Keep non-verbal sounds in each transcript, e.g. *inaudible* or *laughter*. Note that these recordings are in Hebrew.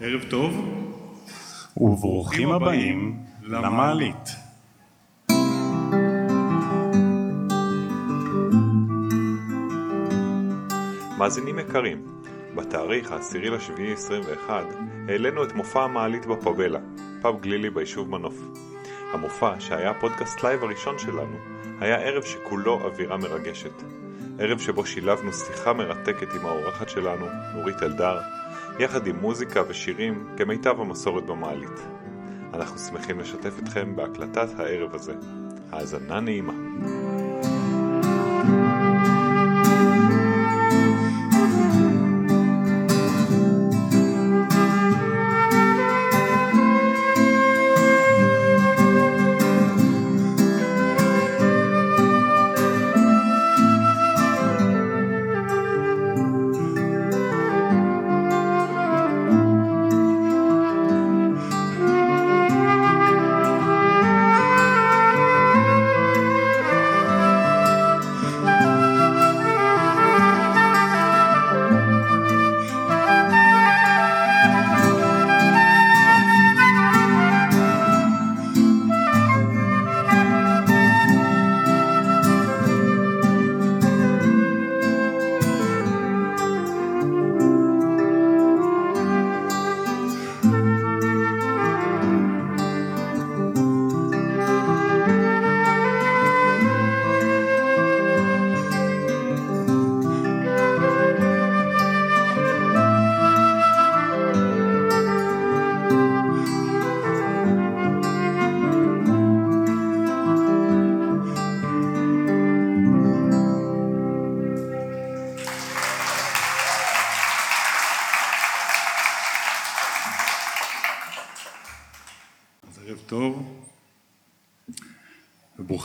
ערב טוב, וברוכים הבאים למעלית. מאזינים יקרים, בתאריך ה-10 לשביעי 21 העלינו את מופע המעלית בפאבלה, פאב גלילי ביישוב מנוף. המופע, שהיה הפודקאסט לייב הראשון שלנו, היה ערב שכולו אווירה מרגשת. ערב שבו שילבנו שיחה מרתקת עם האורחת שלנו, נורית אלדר, יחד עם מוזיקה ושירים כמיטב המסורת במעלית. אנחנו שמחים לשתף אתכם בהקלטת הערב הזה. האזנה נעימה.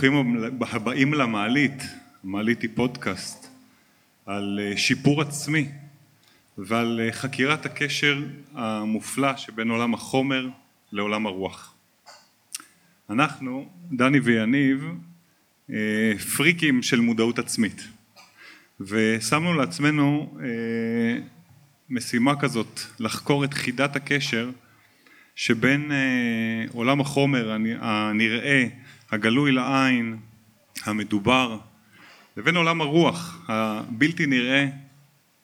וברוכים הבאים למעלית, המעלית היא פודקאסט על אה, שיפור עצמי ועל אה, חקירת הקשר המופלא שבין עולם החומר לעולם הרוח. אנחנו, דני ויניב, אה, פריקים של מודעות עצמית ושמנו לעצמנו משימה כזאת לחקור את חידת הקשר שבין עולם החומר הנראה, הגלוי לעין, המדובר, לבין עולם הרוח, הבלתי נראה,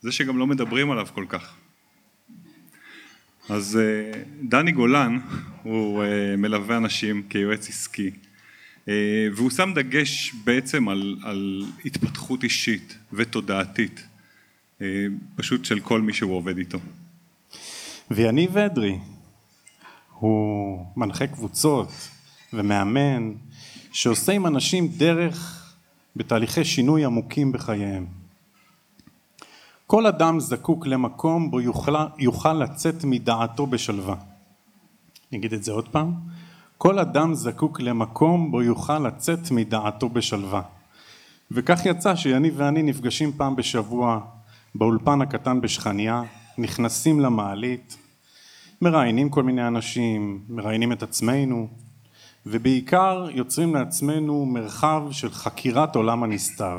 זה שגם לא מדברים עליו כל כך. אז אה, דני גולן הוא אה, מלווה אנשים כיועץ עסקי אה, והוא שם דגש בעצם על, על התפתחות אישית ותודעתית פשוט של כל מי שהוא עובד איתו. ויניב אדרי, הוא מנחה קבוצות ומאמן שעושה עם אנשים דרך בתהליכי שינוי עמוקים בחייהם. כל אדם זקוק למקום בו יוכל, יוכל לצאת מדעתו בשלווה. אני אגיד את זה עוד פעם. כל אדם זקוק למקום בו יוכל לצאת מדעתו בשלווה. וכך יצא שיניב ואני נפגשים פעם בשבוע באולפן הקטן בשכניה, נכנסים למעלית, מראיינים כל מיני אנשים, מראיינים את עצמנו, ובעיקר יוצרים לעצמנו מרחב של חקירת עולם הנסתר.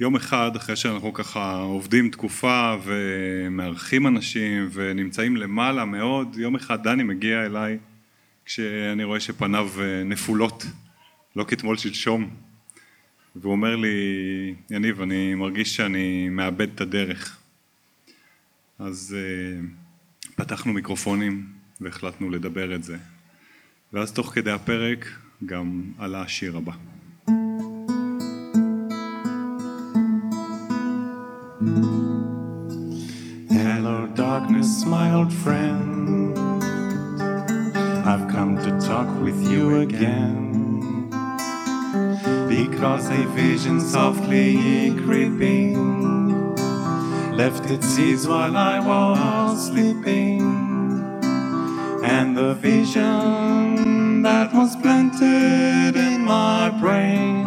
יום אחד אחרי שאנחנו ככה עובדים תקופה ומארחים אנשים ונמצאים למעלה מאוד, יום אחד דני מגיע אליי כשאני רואה שפניו נפולות, לא כתמול שלשום, והוא אומר לי, יניב, אני מרגיש שאני מאבד את הדרך. אז uh, פתחנו מיקרופונים והחלטנו לדבר את זה. ואז תוך כדי הפרק גם עלה השיר הבא. Hello darkness my old friend I've come to talk with you again Because a vision softly creeping Left its seeds while I was sleeping And the vision that was planted in my brain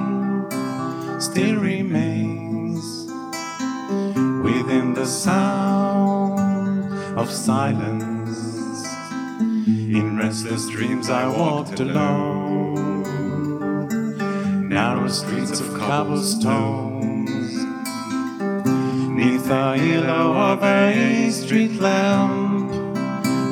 Still remains within the sound of silence. In restless dreams, I walked alone, narrow streets of cobblestones, neath the yellow of a street lamp.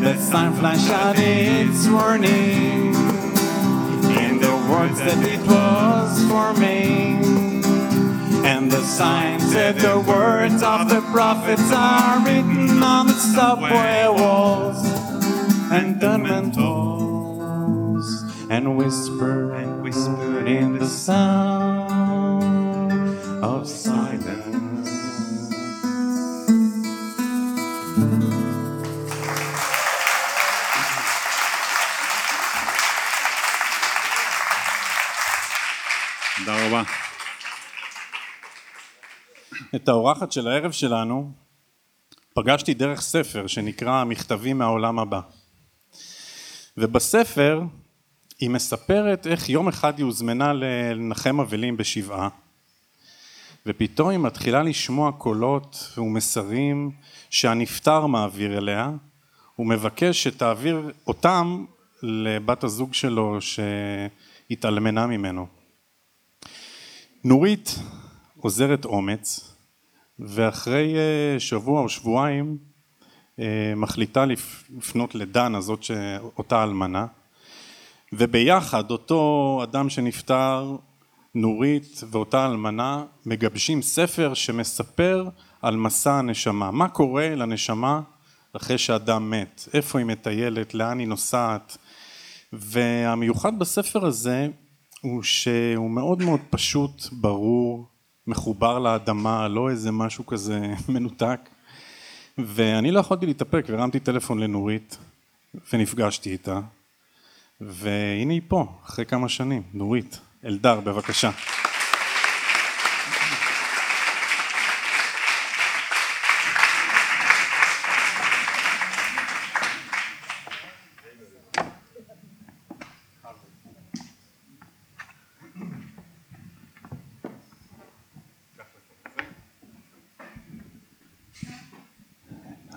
the sign flashed out its warning in the words that it was forming. And the sign said the words of the prophets are written on the subway walls and tenement halls and whispered and whispered in the sound את האורחת של הערב שלנו פגשתי דרך ספר שנקרא מכתבים מהעולם הבא. ובספר היא מספרת איך יום אחד היא הוזמנה לנחם אבלים בשבעה ופתאום היא מתחילה לשמוע קולות ומסרים שהנפטר מעביר אליה הוא מבקש שתעביר אותם לבת הזוג שלו שהתאלמנה ממנו. נורית עוזרת אומץ ואחרי אה, שבוע או שבועיים אה, מחליטה לפנות לדנה זאת שאותה אלמנה. וביחד אותו אדם שנפטר נורית ואותה אלמנה מגבשים ספר שמספר על מסע הנשמה. מה קורה לנשמה אחרי שאדם מת? איפה היא מטיילת? לאן היא נוסעת? והמיוחד בספר הזה הוא שהוא מאוד מאוד פשוט ברור מחובר לאדמה, לא איזה משהו כזה *laughs* מנותק. ואני לא יכולתי להתאפק והרמתי טלפון לנורית ונפגשתי איתה. והנה היא פה, אחרי כמה שנים. נורית, אלדר, בבקשה.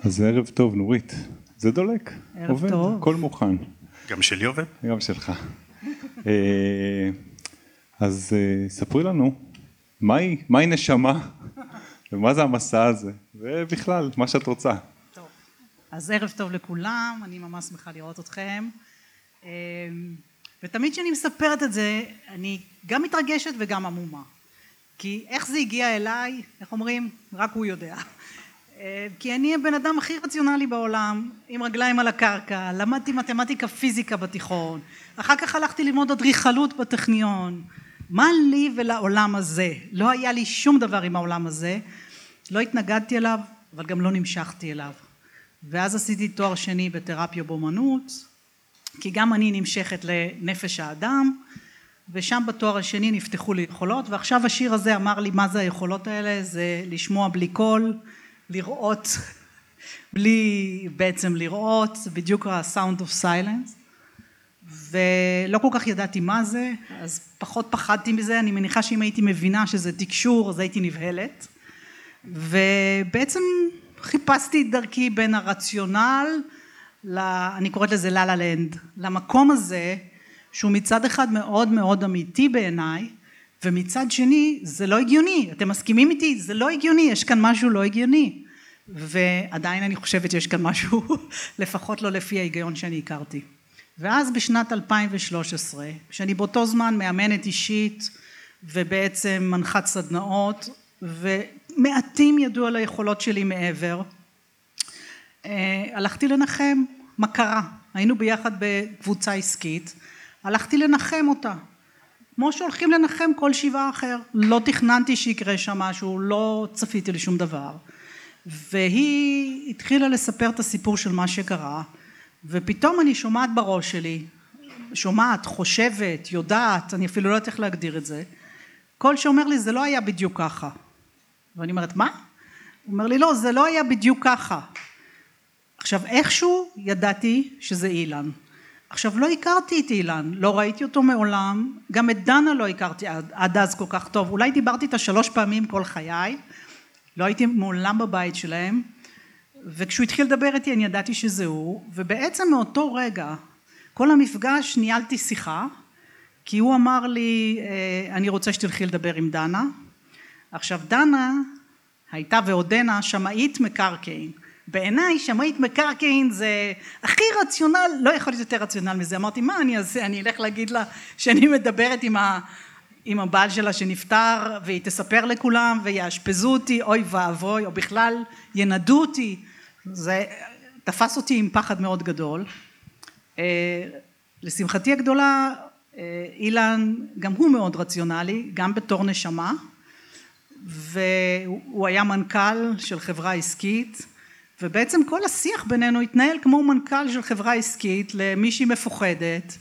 אז ערב טוב, נורית. זה דולק. ערב עובד, טוב. הכל מוכן. גם שלי עובד? גם שלך. אה, אז אה, ספרי לנו, מהי, מהי נשמה, ומה זה המסע הזה, ובכלל, מה שאת רוצה. טוב. אז ערב טוב לכולם, אני ממש שמחה לראות אתכם. אמ, ותמיד כשאני מספרת את זה, אני גם מתרגשת וגם עמומה. כי איך זה הגיע אליי, איך אומרים? רק הוא יודע. אה, כי אני הבן אדם הכי רציונלי בעולם, עם רגליים על הקרקע, למדתי מתמטיקה פיזיקה בתיכון, אחר כך הלכתי ללמוד אדריכלות בטכניון. מה לי ולעולם הזה? לא היה לי שום דבר עם העולם הזה, לא התנגדתי אליו, אבל גם לא נמשכתי אליו. ואז עשיתי תואר שני בתרפיה באומנות, כי גם אני נמשכת לנפש האדם, ושם בתואר השני נפתחו לי יכולות, ועכשיו השיר הזה אמר לי מה זה היכולות האלה, זה לשמוע בלי קול, לראות בלי בעצם לראות, זה בדיוק ה-sound of silence. ולא כל כך ידעתי מה זה, אז פחות פחדתי מזה, אני מניחה שאם הייתי מבינה שזה תקשור אז הייתי נבהלת. ובעצם חיפשתי את דרכי בין הרציונל, ל... אני קוראת לזה לה לה לנד, למקום הזה שהוא מצד אחד מאוד מאוד אמיתי בעיניי, ומצד שני זה לא הגיוני, אתם מסכימים איתי? זה לא הגיוני, יש כאן משהו לא הגיוני. ועדיין אני חושבת שיש כאן משהו, *laughs* לפחות לא לפי ההיגיון שאני הכרתי. ואז בשנת 2013, כשאני באותו זמן מאמנת אישית ובעצם מנחת סדנאות, ומעטים ידעו על היכולות שלי מעבר, אה, הלכתי לנחם, מה קרה? היינו ביחד בקבוצה עסקית, הלכתי לנחם אותה. כמו שהולכים לנחם כל שבעה אחר. לא תכננתי שיקרה שם משהו, לא צפיתי לשום דבר. והיא התחילה לספר את הסיפור של מה שקרה, ופתאום אני שומעת בראש שלי, שומעת, חושבת, יודעת, אני אפילו לא יודעת איך להגדיר את זה, קול שאומר לי זה לא היה בדיוק ככה. ואני אומרת מה? הוא אומר לי לא זה לא היה בדיוק ככה. עכשיו איכשהו ידעתי שזה אילן. עכשיו לא הכרתי את אילן, לא ראיתי אותו מעולם, גם את דנה לא הכרתי עד, עד אז כל כך טוב, אולי דיברתי איתה שלוש פעמים כל חיי, לא הייתי מעולם בבית שלהם, וכשהוא התחיל לדבר איתי אני ידעתי שזה הוא, ובעצם מאותו רגע, כל המפגש ניהלתי שיחה, כי הוא אמר לי אה, אני רוצה שתלכי לדבר עם דנה, עכשיו דנה הייתה ועודנה שמאית מקרקעין בעיניי שמאית מקרקעין זה הכי רציונל, לא יכול להיות יותר רציונל מזה, אמרתי מה אני אעשה, אני אלך להגיד לה שאני מדברת עם, ה, עם הבעל שלה שנפטר והיא תספר לכולם ויאשפזו אותי, אוי ואבוי, או בכלל ינדו אותי, זה תפס אותי עם פחד מאוד גדול. אה, לשמחתי הגדולה אה, אילן גם הוא מאוד רציונלי, גם בתור נשמה, והוא היה מנכ"ל של חברה עסקית ובעצם כל השיח בינינו התנהל כמו מנכ"ל של חברה עסקית למישהי מפוחדת.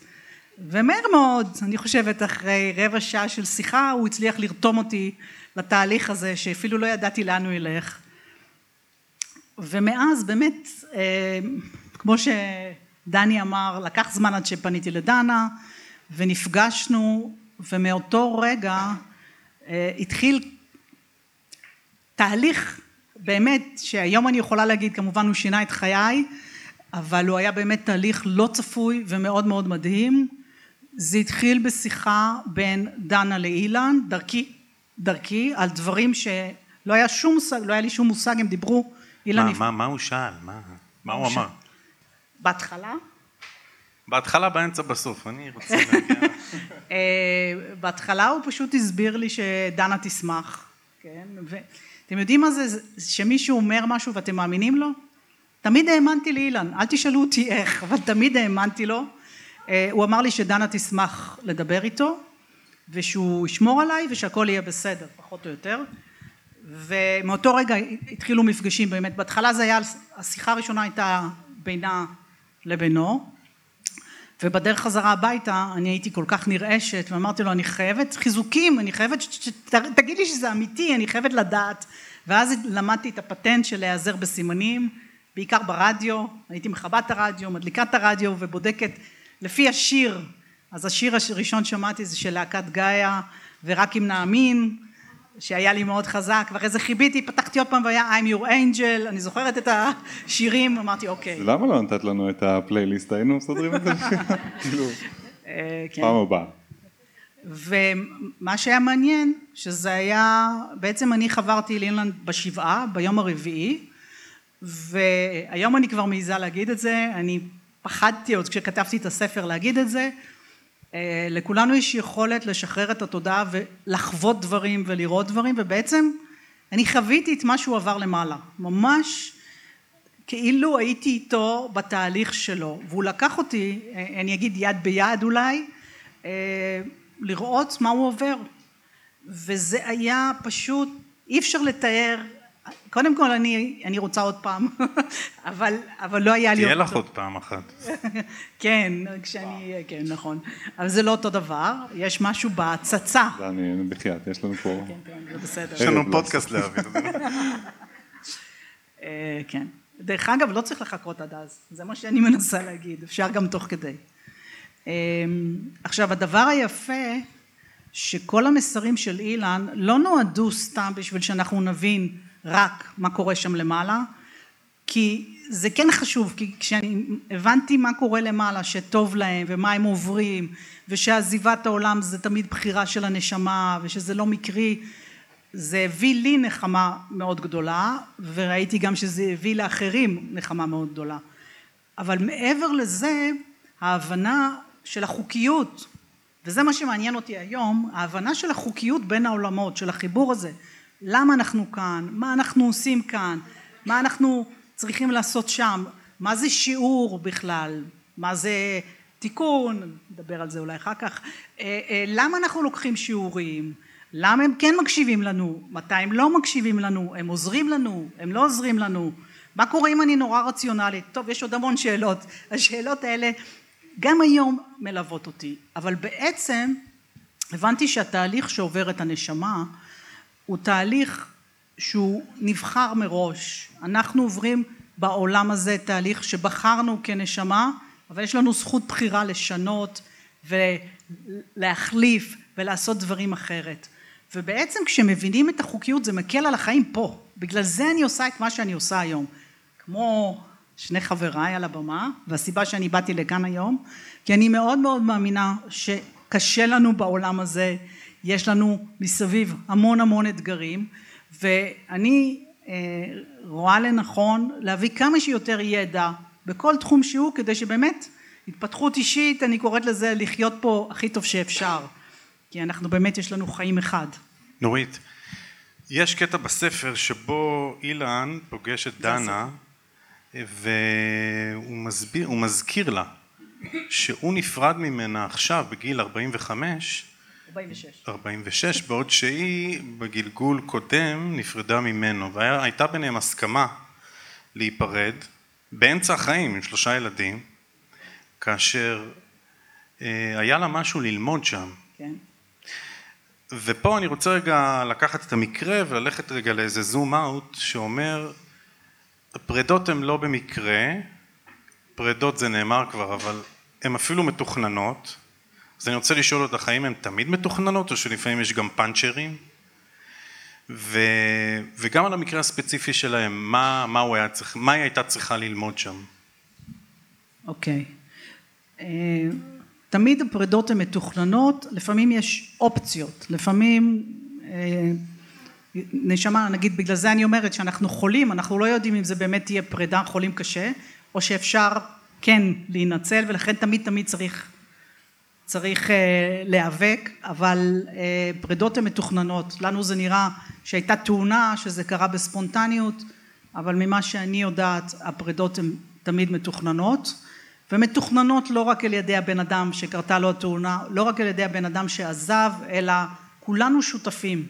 ומהר מאוד אני חושבת אחרי רבע שעה של שיחה הוא הצליח לרתום אותי לתהליך הזה שאפילו לא ידעתי לאן הוא ילך. ומאז באמת אה, כמו שדני אמר לקח זמן עד שפניתי לדנה ונפגשנו ומאותו רגע אה, התחיל תהליך באמת שהיום אני יכולה להגיד כמובן הוא שינה את חיי אבל הוא היה באמת תהליך לא צפוי ומאוד מאוד מדהים. זה התחיל בשיחה בין דנה לאילן דרכי דרכי על דברים שלא היה שום מושג לא היה לי שום מושג הם דיברו אילן מה, מה, מה הוא שאל? מה, מה הוא אמר? בהתחלה? בהתחלה באמצע בסוף. אני רוצה *laughs* להגיע. אה, בהתחלה הוא פשוט הסביר לי שדנה תשמח כן אתם יודעים מה זה שמישהו אומר משהו ואתם מאמינים לו? תמיד האמנתי לאילן, אל תשאלו אותי איך, אבל תמיד האמנתי לו. אה, הוא אמר לי שדנה תשמח לדבר איתו, ושהוא ישמור עליי ושהכל יהיה בסדר, פחות או יותר. ומאותו רגע התחילו מפגשים באמת, בהתחלה זה היה, השיחה הראשונה הייתה בינה לבינו, ובדרך חזרה הביתה אני הייתי כל כך נרעשת ואמרתי לו אני חייבת חיזוקים אני חייבת שתגיד לי שזה אמיתי אני חייבת לדעת. ואז למדתי את הפטנט של להיעזר בסימנים בעיקר ברדיו הייתי מכבה את הרדיו מדליקה את הרדיו ובודקת לפי השיר. אז השיר הראשון שמעתי זה של להקת גאיה ורק אם נאמין שהיה לי מאוד חזק, ואחרי זה חיביתי, פתחתי עוד פעם והיה I'm your angel, אני זוכרת את השירים, אמרתי אוקיי. למה לא נתת לנו את הפלייליסט, היינו מסדרים את זה? *laughs* כאילו, אה, כן. פעם הבאה. ומה שהיה מעניין, שזה היה, בעצם אני חברתי לאינלנד בשבעה, ביום הרביעי, והיום אני כבר מעיזה להגיד את זה, אני פחדתי עוד כשכתבתי את הספר להגיד את זה, לכולנו יש יכולת לשחרר את התודעה ולחוות דברים ולראות דברים ובעצם אני חוויתי את מה שהוא עבר למעלה. ממש כאילו הייתי איתו בתהליך שלו. והוא לקח אותי אה, אני אגיד יד ביד אולי אה, לראות מה הוא עובר. וזה היה פשוט אי אפשר לתאר קודם כל אני, אני רוצה עוד פעם, *laughs* אבל, אבל לא היה לי... תהיה לך עוד פעם אחת. *laughs* כן, כשאני, כן, נכון. אבל זה לא אותו דבר, יש משהו בהצצה. אני בחייאת, יש לנו פה... כן, כן, זה בסדר. יש לנו פודקאסט להעביר. *laughs* אה, כן. דרך אגב, לא צריך לחכות עד אז, זה מה שאני מנסה להגיד, אפשר גם תוך כדי. עכשיו הדבר היפה שכל המסרים של אילן לא נועדו סתם בשביל שאנחנו נבין רק מה קורה שם למעלה כי זה כן חשוב כי כשאני הבנתי מה קורה למעלה שטוב להם ומה הם עוברים ושעזיבת העולם זה תמיד בחירה של הנשמה ושזה לא מקרי זה הביא לי נחמה מאוד גדולה וראיתי גם שזה הביא לאחרים נחמה מאוד גדולה. אבל מעבר לזה ההבנה של החוקיות וזה מה שמעניין אותי היום ההבנה של החוקיות בין העולמות של החיבור הזה למה אנחנו כאן? מה אנחנו עושים כאן? מה אנחנו צריכים לעשות שם? מה זה שיעור בכלל? מה זה תיקון? נדבר על זה אולי אחר כך. אה, אה, למה אנחנו לוקחים שיעורים? למה הם כן מקשיבים לנו? מתי הם לא מקשיבים לנו? הם עוזרים לנו? הם לא עוזרים לנו? מה קורה אם אני נורא רציונלית טוב יש עוד המון שאלות. השאלות האלה גם היום מלוות אותי. אבל בעצם הבנתי שהתהליך שעובר את הנשמה הוא תהליך שהוא נבחר מראש. אנחנו עוברים בעולם הזה תהליך שבחרנו כנשמה אבל יש לנו זכות בחירה לשנות ולהחליף ולעשות דברים אחרת. ובעצם כשמבינים את החוקיות זה מקל על החיים פה. בגלל זה אני עושה את מה שאני עושה היום. כמו שני חבריי על הבמה והסיבה שאני באתי לכאן היום כי אני מאוד מאוד מאמינה שקשה לנו בעולם הזה יש לנו מסביב המון המון אתגרים ואני אה, רואה לנכון להביא כמה שיותר ידע בכל תחום שהוא כדי שבאמת התפתחות אישית אני קוראת לזה לחיות פה הכי טוב שאפשר כי אנחנו באמת יש לנו חיים אחד. נורית יש קטע בספר שבו אילן פוגש את דנה והוא מסביר, הוא מזכיר לה שהוא נפרד ממנה עכשיו בגיל 45 46. 46 בעוד שהיא בגלגול קודם נפרדה ממנו והייתה ביניהם הסכמה להיפרד באמצע החיים עם שלושה ילדים כאשר אה, היה לה משהו ללמוד שם. כן. ופה אני רוצה רגע לקחת את המקרה וללכת רגע לאיזה זום אאוט שאומר הפרדות הן לא במקרה, פרדות זה נאמר כבר אבל הן אפילו מתוכננות אז אני רוצה לשאול אותך האם הן תמיד מתוכננות או שלפעמים יש גם פאנצ'רים? ו... וגם על המקרה הספציפי שלהם מה, מה, היה צריך, מה היא הייתה צריכה ללמוד שם? אוקיי. אה, תמיד הפרדות הן מתוכננות לפעמים יש אופציות. לפעמים אה, נשמה נגיד בגלל זה אני אומרת שאנחנו חולים אנחנו לא יודעים אם זה באמת תהיה פרידה חולים קשה או שאפשר כן להינצל ולכן תמיד תמיד צריך צריך uh, להיאבק אבל uh, פרידות הן מתוכננות. לנו זה נראה שהייתה תאונה שזה קרה בספונטניות אבל ממה שאני יודעת הפרידות הן תמיד מתוכננות. ומתוכננות לא רק על ידי הבן אדם שקרתה לו התאונה לא רק על ידי הבן אדם שעזב אלא כולנו שותפים.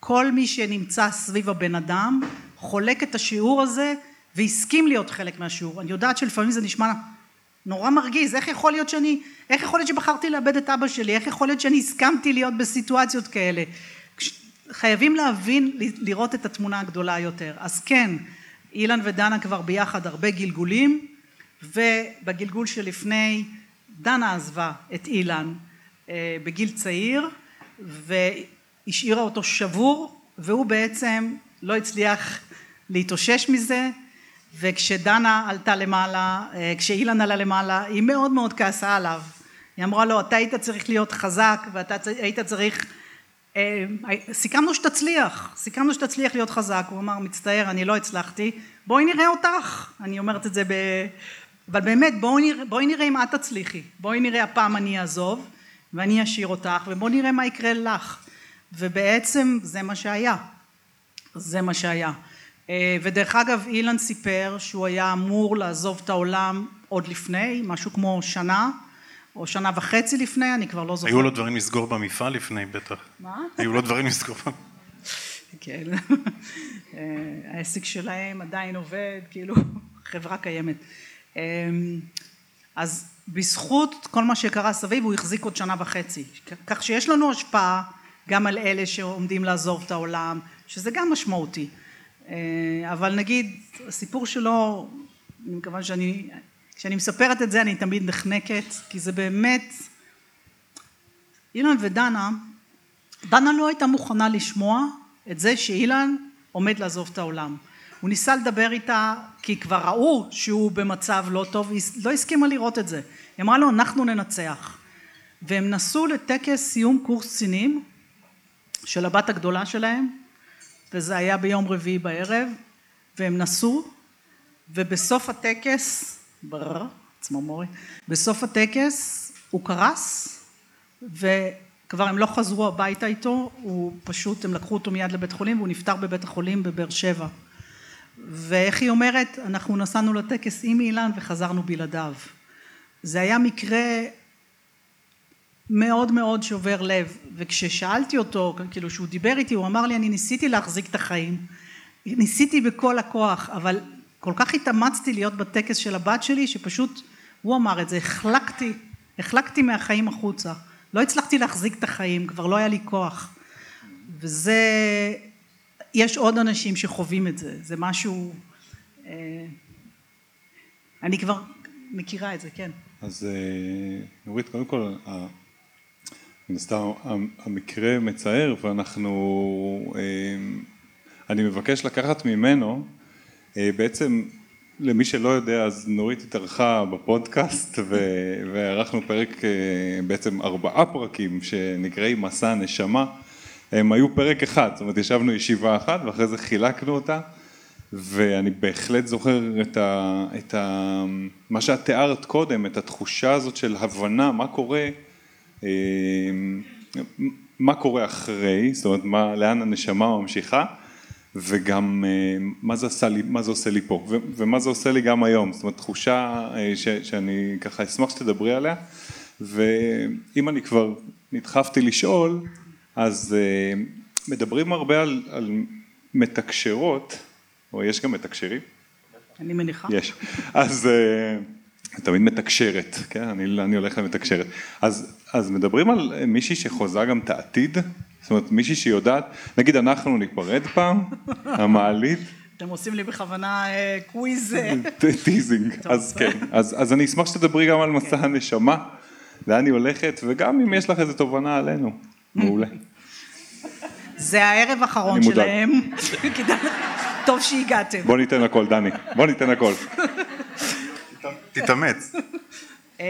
כל מי שנמצא סביב הבן אדם חולק את השיעור הזה והסכים להיות חלק מהשיעור. אני יודעת שלפעמים זה נשמע נורא מרגיז איך יכול להיות שאני איך יכול להיות שבחרתי לאבד את אבא שלי? איך יכול להיות שאני הסכמתי להיות בסיטואציות כאלה? חייבים להבין לראות את התמונה הגדולה יותר. אז כן אילן ודנה כבר ביחד הרבה גלגולים ובגלגול שלפני דנה עזבה את אילן אה, בגיל צעיר והשאירה אותו שבור והוא בעצם לא הצליח להתאושש מזה וכשדנה עלתה למעלה, אה, כשאילן עלה למעלה, היא מאוד מאוד כעסה עליו. היא אמרה לו, אתה היית צריך להיות חזק ואתה היית צריך... אה, סיכמנו שתצליח, סיכמנו שתצליח להיות חזק. הוא אמר, מצטער, אני לא הצלחתי, בואי נראה אותך. אני אומרת את זה ב... אבל באמת, בואי נראה, בואי נראה אם את תצליחי. בואי נראה הפעם אני אעזוב ואני אשאיר אותך, ובואי נראה מה יקרה לך. ובעצם זה מה שהיה. זה מה שהיה. אה, ודרך אגב אילן סיפר שהוא היה אמור לעזוב את העולם עוד לפני משהו כמו שנה או שנה וחצי לפני אני כבר לא זוכרת. היו לו דברים לסגור במפעל לפני בטח. מה? היו לו דברים לסגור. כן. אה, העסק שלהם עדיין עובד כאילו *laughs* חברה קיימת. אה, אז בזכות כל מה שקרה סביב הוא החזיק עוד שנה וחצי כך שיש לנו השפעה גם על אלה שעומדים לעזוב את העולם שזה גם משמעותי. אה, אבל נגיד הסיפור שלו, אני מקווה שאני כשאני מספרת את זה אני תמיד נחנקת, כי זה באמת... אילן ודנה, דנה לא הייתה מוכנה לשמוע את זה שאילן עומד לעזוב את העולם. הוא ניסה לדבר איתה כי כבר ראו שהוא במצב לא טוב, היא לא הסכימה לראות את זה. היא אמרה לו אנחנו ננצח. והם נסעו לטקס סיום קורס קצינים של הבת הגדולה שלהם, וזה היה ביום רביעי בערב, והם נסעו, ובסוף הטקס, ברר, צמרמורת, בסוף הטקס הוא קרס, וכבר הם לא חזרו הביתה איתו, הוא פשוט, הם לקחו אותו מיד לבית חולים, והוא נפטר בבית החולים בבאר שבע. ואיך היא אומרת, אנחנו נסענו לטקס עם אילן וחזרנו בלעדיו. זה היה מקרה מאוד מאוד שובר לב, וכששאלתי אותו, כאילו שהוא דיבר איתי, הוא אמר לי, אני ניסיתי להחזיק את החיים, ניסיתי בכל הכוח, אבל כל כך התאמצתי להיות בטקס של הבת שלי, שפשוט, הוא אמר את זה, החלקתי, החלקתי מהחיים החוצה. לא הצלחתי להחזיק את החיים, כבר לא היה לי כוח. וזה, יש עוד אנשים שחווים את זה, זה משהו, אה, אני כבר מכירה את זה, כן. אז אה, נורית, קודם כל, מן הסתם המקרה מצער ואנחנו, אה, אני מבקש לקחת ממנו, בעצם למי שלא יודע אז נורית התארחה בפודקאסט וערכנו פרק, בעצם ארבעה פרקים שנקראים מסע הנשמה הם היו פרק אחד, זאת אומרת ישבנו ישיבה אחת ואחרי זה חילקנו אותה ואני בהחלט זוכר את, ה, את ה, מה שאת תיארת קודם, את התחושה הזאת של הבנה מה קורה, אה, מה קורה אחרי, זאת אומרת מה, לאן הנשמה ממשיכה וגם אה, מה זה, עשה לי, מה זה עושה לי פה ו, ומה זה עושה לי גם היום, זאת אומרת תחושה אה, ש, שאני ככה אשמח שתדברי עליה ואם אני כבר נדחפתי לשאול אז אה, מדברים הרבה על, על מתקשרות, או יש גם מתקשרים? אני מניחה. יש. אז תמיד מתקשרת, כן? אני, אני הולך למתקשרת. אז, אז מדברים על מישהי שחוזה גם את העתיד? זאת אומרת מישהי שיודעת, נגיד אנחנו ניפרד פעם, *laughs* המעלית. אתם עושים לי בכוונה אה, quiz. *laughs* teasing, אז כן. אז, אז אני אשמח שתדברי גם על מסע כן. הנשמה, לאן היא הולכת, וגם אם יש לך איזו תובנה עלינו. מעולה. *laughs* זה הערב האחרון שלהם, טוב שהגעתם. בוא ניתן הכל, דני, בוא ניתן הכל. תתאמץ. אמ,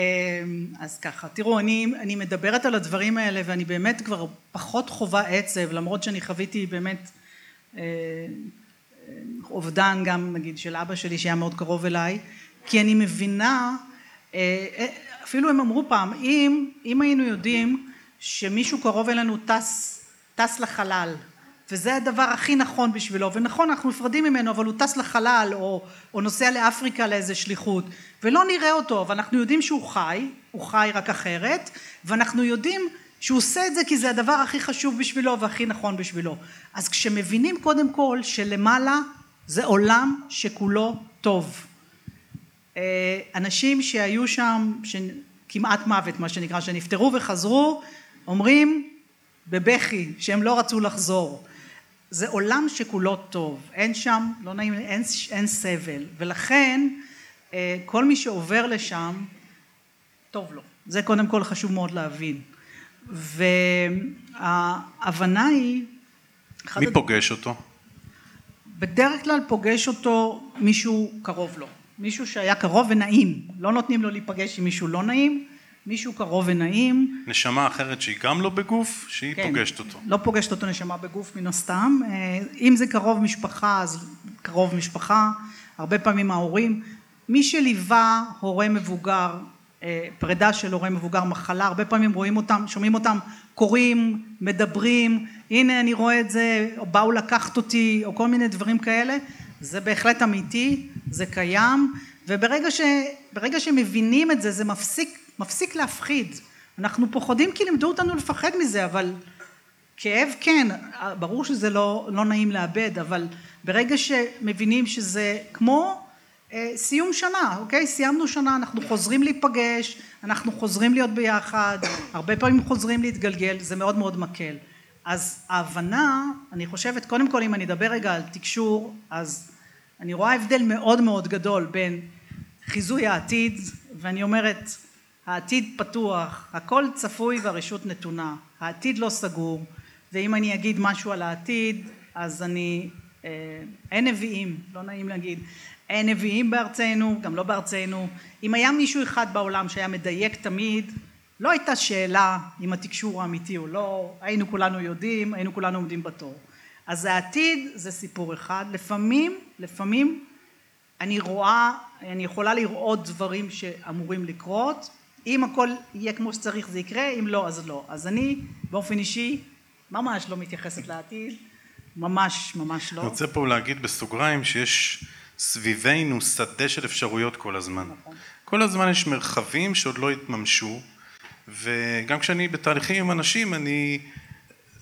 אז ככה, תראו, אני, אני מדברת על הדברים האלה ואני באמת כבר פחות חווה עצב, למרות שאני חוויתי באמת אה, אובדן גם נגיד של אבא שלי שהיה מאוד קרוב אליי, כי אני מבינה, אה, אה, אפילו הם אמרו פעם, אם, אם היינו יודעים שמישהו קרוב אלינו טס, טס לחלל וזה הדבר הכי נכון בשבילו. ונכון אנחנו נפרדים ממנו אבל הוא טס לחלל או, או נוסע לאפריקה לאיזה שליחות ולא נראה אותו אבל אנחנו יודעים שהוא חי הוא חי רק אחרת ואנחנו יודעים שהוא עושה את זה כי זה הדבר הכי חשוב בשבילו והכי נכון בשבילו. אז כשמבינים קודם כל שלמעלה זה עולם שכולו טוב. אה, אנשים שהיו שם כמעט מוות מה שנקרא שנפטרו וחזרו אומרים בבכי שהם לא רצו לחזור. זה עולם שכולו טוב, אין שם, לא נעים, אין, אין סבל, ולכן אה, כל מי שעובר לשם, טוב לו. זה קודם כל חשוב מאוד להבין. וההבנה היא... מי פוגש אותו? בדרך כלל פוגש אותו מישהו קרוב לו. מישהו שהיה קרוב ונעים. לא נותנים לו להיפגש עם מישהו לא נעים, מישהו קרוב ונעים. נשמה אחרת שהיא גם לא בגוף, שהיא כן, פוגשת אותו. לא פוגשת אותו נשמה בגוף מן הסתם. אה, אם זה קרוב משפחה, אז קרוב משפחה, הרבה פעמים ההורים. מי שליווה הורה מבוגר, אה, פרידה של הורה מבוגר, מחלה, הרבה פעמים רואים אותם, שומעים אותם קוראים, מדברים, הנה אני רואה את זה, או באו לקחת אותי, או כל מיני דברים כאלה. זה בהחלט אמיתי, זה קיים, וברגע ש, שמבינים את זה, זה מפסיק מפסיק להפחיד. אנחנו פוחדים כי לימדו אותנו לפחד מזה, אבל כאב כן, ברור שזה לא, לא נעים לאבד, אבל ברגע שמבינים שזה כמו אה, סיום שנה, אוקיי? סיימנו שנה, אנחנו חוזרים להיפגש, אנחנו חוזרים להיות ביחד, הרבה פעמים חוזרים להתגלגל, זה מאוד מאוד מקל. אז ההבנה, אני חושבת, קודם כל אם אני אדבר רגע על תקשור, אז אני רואה הבדל מאוד מאוד גדול בין חיזוי העתיד, ואני אומרת, העתיד פתוח, הכל צפוי והרשות נתונה, העתיד לא סגור, ואם אני אגיד משהו על העתיד, אז אני, אה, אין נביאים, לא נעים להגיד, אין נביאים בארצנו, גם לא בארצנו. אם היה מישהו אחד בעולם שהיה מדייק תמיד, לא הייתה שאלה אם התקשור האמיתי או לא, היינו כולנו יודעים, היינו כולנו עומדים בתור. אז העתיד זה סיפור אחד, לפעמים, לפעמים אני רואה, אני יכולה לראות דברים שאמורים לקרות, אם הכל יהיה כמו שצריך זה יקרה, אם לא אז לא. אז אני באופן אישי ממש לא מתייחסת לעתיד, ממש ממש לא. אני רוצה פה להגיד בסוגריים שיש סביבנו שדה של אפשרויות כל הזמן. נכון. כל הזמן יש מרחבים שעוד לא התממשו, וגם כשאני בתהליכים עם אנשים אני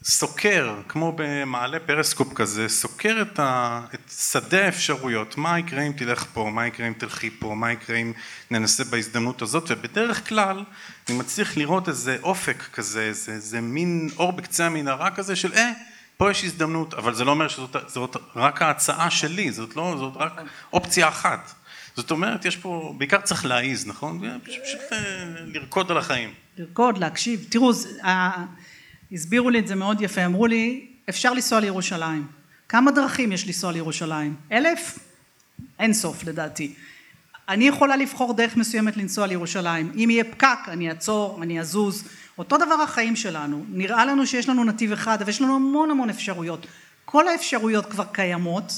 סוקר, כמו במעלה פרסקופ כזה, סוקר את, ה, את שדה האפשרויות, מה יקרה אם תלך פה, מה יקרה אם תלכי פה, מה יקרה אם ננסה בהזדמנות הזאת, ובדרך כלל אני מצליח לראות איזה אופק כזה, איזה, איזה מין אור בקצה המנהרה כזה של אה, פה יש הזדמנות, אבל זה לא אומר שזאת זאת רק ההצעה שלי, זאת לא, זאת רק אופציה אחת. זאת אומרת, יש פה, בעיקר צריך להעיז, נכון? פשוט אה, לרקוד על החיים. לרקוד, להקשיב. תראו, הסבירו לי את זה מאוד יפה, אמרו לי, אפשר לנסוע לירושלים. כמה דרכים יש לנסוע לירושלים? אלף? אין סוף לדעתי. אני יכולה לבחור דרך מסוימת לנסוע לירושלים. אם יהיה פקק, אני אעצור, אני אזוז. אותו דבר החיים שלנו. נראה לנו שיש לנו נתיב אחד, אבל יש לנו המון המון אפשרויות. כל האפשרויות כבר קיימות,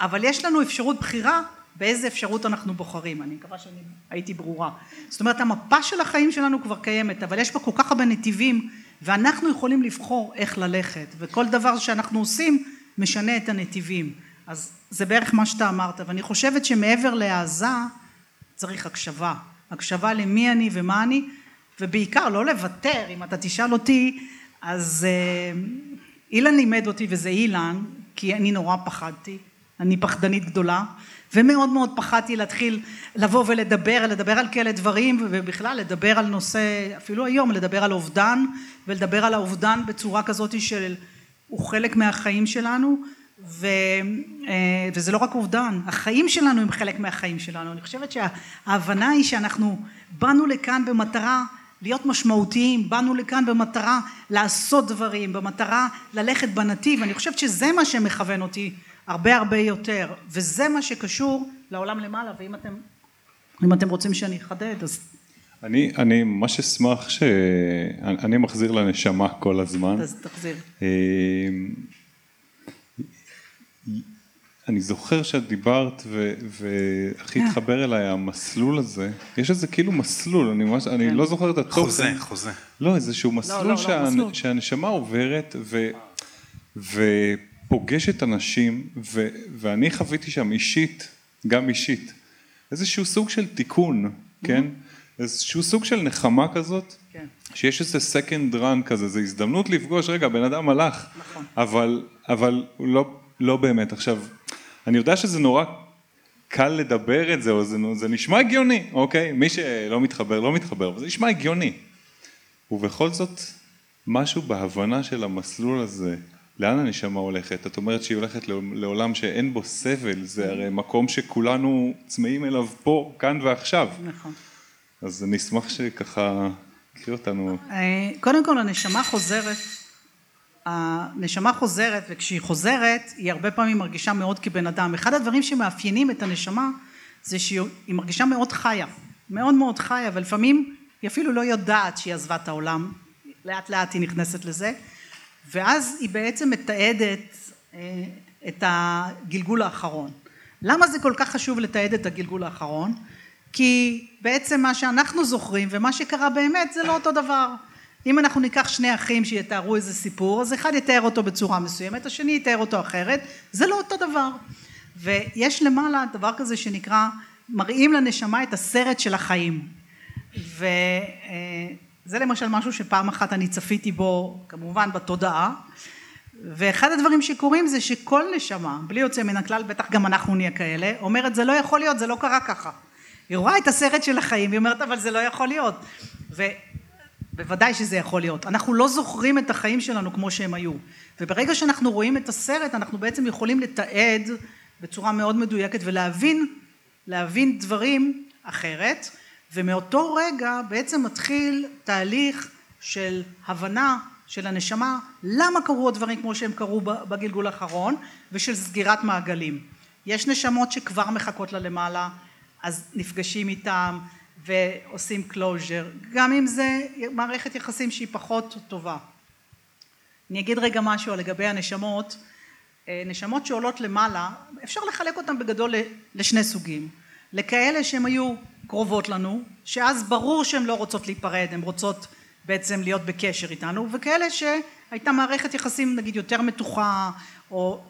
אבל יש לנו אפשרות בחירה באיזה אפשרות אנחנו בוחרים. אני מקווה שאני הייתי ברורה. זאת אומרת, המפה של החיים שלנו כבר קיימת, אבל יש בה כל כך הרבה נתיבים ואנחנו יכולים לבחור איך ללכת וכל דבר שאנחנו עושים משנה את הנתיבים. אז זה בערך מה שאתה אמרת ואני חושבת שמעבר להעזה צריך הקשבה. הקשבה למי אני ומה אני ובעיקר לא לוותר. אם אתה תשאל אותי אז אה, אילן לימד אותי וזה אילן כי אני נורא פחדתי. אני פחדנית גדולה ומאוד מאוד פחדתי להתחיל לבוא ולדבר, לדבר על כאלה דברים ובכלל לדבר על נושא, אפילו היום לדבר על אובדן ולדבר על האובדן בצורה כזאת של הוא חלק מהחיים שלנו ו, אה, וזה לא רק אובדן, החיים שלנו הם חלק מהחיים שלנו, אני חושבת שההבנה היא שאנחנו באנו לכאן במטרה להיות משמעותיים, באנו לכאן במטרה לעשות דברים, במטרה ללכת בנתיב, אני חושבת שזה מה שמכוון אותי הרבה הרבה יותר, וזה מה שקשור לעולם למעלה, ואם אתם, אם אתם רוצים שאני אחדד אז... אני, אני ממש אשמח ש... אני מחזיר לנשמה כל הזמן. אז תחזיר. אה, אני זוכר שאת דיברת והכי התחבר אליי המסלול הזה, יש איזה כאילו מסלול, אני, ממש, אני כן. לא זוכר את התוכן. חוזה, חוזה. לא, איזשהו מסלול, לא, לא, לא, שה, מסלול. שהנשמה עוברת ו, ו, פוגשת אנשים, ו, ואני חוויתי שם אישית, גם אישית, איזשהו סוג של תיקון, mm-hmm. כן? איזשהו סוג של נחמה כזאת, כן. שיש איזה second run כזה, זו הזדמנות לפגוש, רגע, בן אדם הלך, נכון. אבל, אבל לא, לא באמת. עכשיו, אני יודע שזה נורא קל לדבר את זה, או זה, זה נשמע הגיוני, אוקיי? מי שלא מתחבר, לא מתחבר, אבל זה נשמע הגיוני. ובכל זאת, משהו בהבנה של המסלול הזה, לאן הנשמה הולכת? את אומרת שהיא הולכת לעולם שאין בו סבל, זה הרי מקום שכולנו צמאים אליו פה, כאן ועכשיו. נכון. אז אני אשמח שככה, קחי אותנו. אה, קודם כל הנשמה חוזרת, הנשמה חוזרת וכשהיא חוזרת היא הרבה פעמים מרגישה מאוד כבן אדם. אחד הדברים שמאפיינים את הנשמה זה שהיא מרגישה מאוד חיה, מאוד מאוד חיה ולפעמים היא אפילו לא יודעת שהיא עזבה את העולם, לאט לאט היא נכנסת לזה. ואז היא בעצם מתעדת אה, את הגלגול האחרון. למה זה כל כך חשוב לתעד את הגלגול האחרון? כי בעצם מה שאנחנו זוכרים ומה שקרה באמת זה לא אותו דבר. אם אנחנו ניקח שני אחים שיתארו איזה סיפור, אז אחד יתאר אותו בצורה מסוימת, השני יתאר אותו אחרת, זה לא אותו דבר. ויש למעלה דבר כזה שנקרא, מראים לנשמה את הסרט של החיים. ו... זה למשל משהו שפעם אחת אני צפיתי בו כמובן בתודעה. ואחד הדברים שקורים זה שכל נשמה בלי יוצא מן הכלל בטח גם אנחנו נהיה כאלה אומרת זה לא יכול להיות זה לא קרה ככה. היא רואה את הסרט של החיים היא אומרת אבל זה לא יכול להיות. ובוודאי שזה יכול להיות. אנחנו לא זוכרים את החיים שלנו כמו שהם היו. וברגע שאנחנו רואים את הסרט אנחנו בעצם יכולים לתעד בצורה מאוד מדויקת ולהבין להבין דברים אחרת, ומאותו רגע בעצם מתחיל תהליך של הבנה של הנשמה, למה קרו הדברים כמו שהם קרו בגלגול האחרון, ושל סגירת מעגלים. יש נשמות שכבר מחכות לה למעלה, אז נפגשים איתם ועושים closure, גם אם זה מערכת יחסים שהיא פחות טובה. אני אגיד רגע משהו לגבי הנשמות, נשמות שעולות למעלה, אפשר לחלק אותן בגדול לשני סוגים, לכאלה שהן היו קרובות לנו, שאז ברור שהן לא רוצות להיפרד, הן רוצות בעצם להיות בקשר איתנו, וכאלה שהייתה מערכת יחסים נגיד יותר מתוחה, או...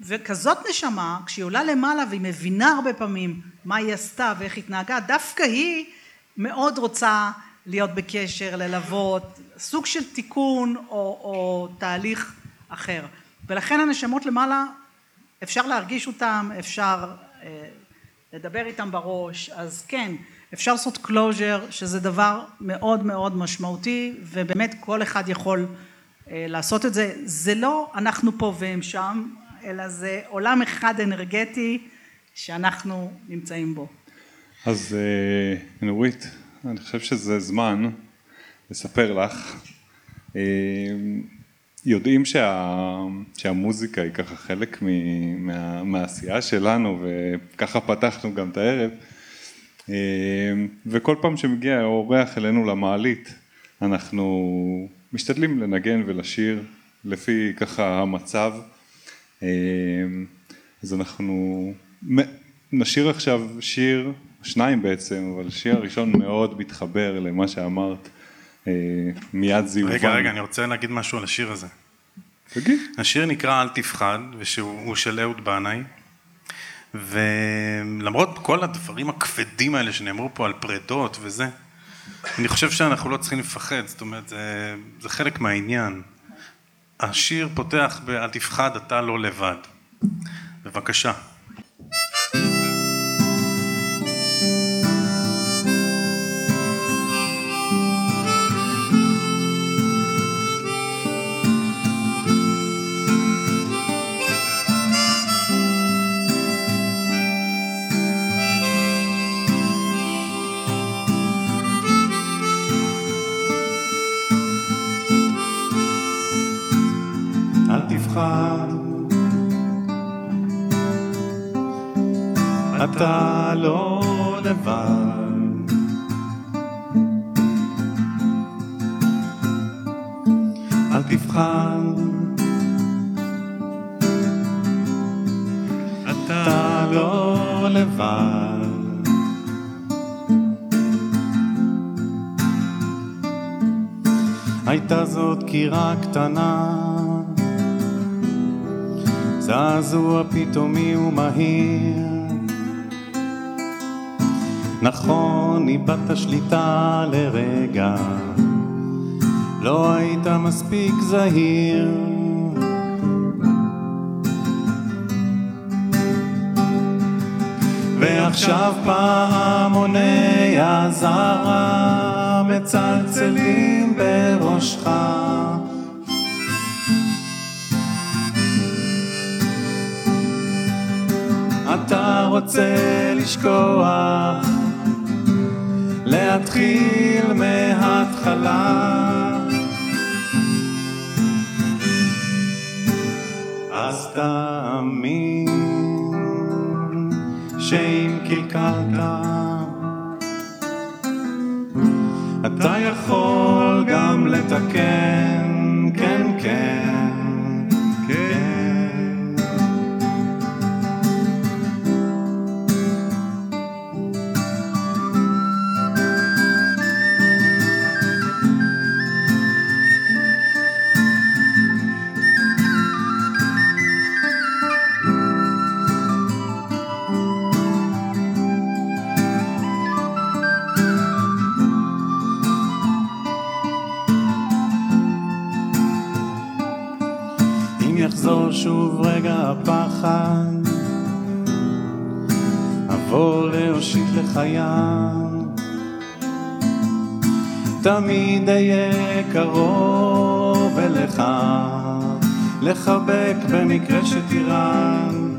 וכזאת נשמה, כשהיא עולה למעלה והיא מבינה הרבה פעמים מה היא עשתה ואיך היא התנהגה, דווקא היא מאוד רוצה להיות בקשר, ללוות, סוג של תיקון או, או תהליך אחר. ולכן הנשמות למעלה, אפשר להרגיש אותם, אפשר אה, לדבר איתם בראש, אז כן, אפשר לעשות closure, שזה דבר מאוד מאוד משמעותי, ובאמת כל אחד יכול אה, לעשות את זה. זה לא אנחנו פה והם שם, אלא זה עולם אחד אנרגטי שאנחנו נמצאים בו. אז אה, נורית, אני חושב שזה זמן לספר לך. אה, יודעים שה, שהמוזיקה היא ככה חלק מה, מהעשייה שלנו וככה פתחנו גם את הערב. אה, וכל פעם שמגיע אורח אלינו למעלית אנחנו משתדלים לנגן ולשיר לפי ככה המצב. אז אנחנו נשיר עכשיו שיר שניים בעצם, אבל השיר הראשון מאוד מתחבר למה שאמרת, אה, מיד זיובן. רגע, רגע, אני רוצה להגיד משהו על השיר הזה. תגיד. השיר נקרא אל תפחד, ושהוא של אהוד בנאי, ולמרות כל הדברים הכבדים האלה שנאמרו פה על פרדות וזה, אני חושב שאנחנו לא צריכים לפחד, זאת אומרת, זה, זה חלק מהעניין. השיר פותח ב"אל תפחד, אתה לא לבד". בבקשה. קטנה, זעזוע פתאומי ומהיר. נכון, איבדת שליטה לרגע, לא היית מספיק זהיר. ועכשיו פעמוני אזהרה מצלצלים רוצה לשכוח להתחיל מההתחלה. אז תאמין שאם קלקלת, אתה יכול גם לתקן, תמיד אהיה קרוב אליך, לחבק במקרה שתירן.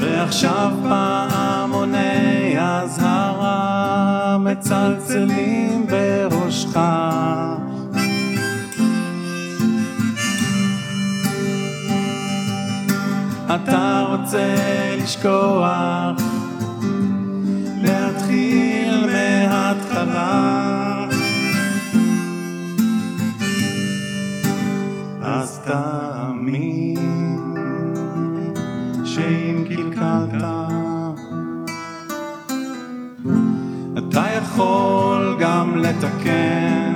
ועכשיו פעמוני אזהרה מצלצלים בראשך. אתה רוצה לשכוח פעמים שאם קלקלת אתה יכול גם לתקן.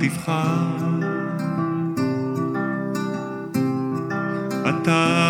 תבחר. אתה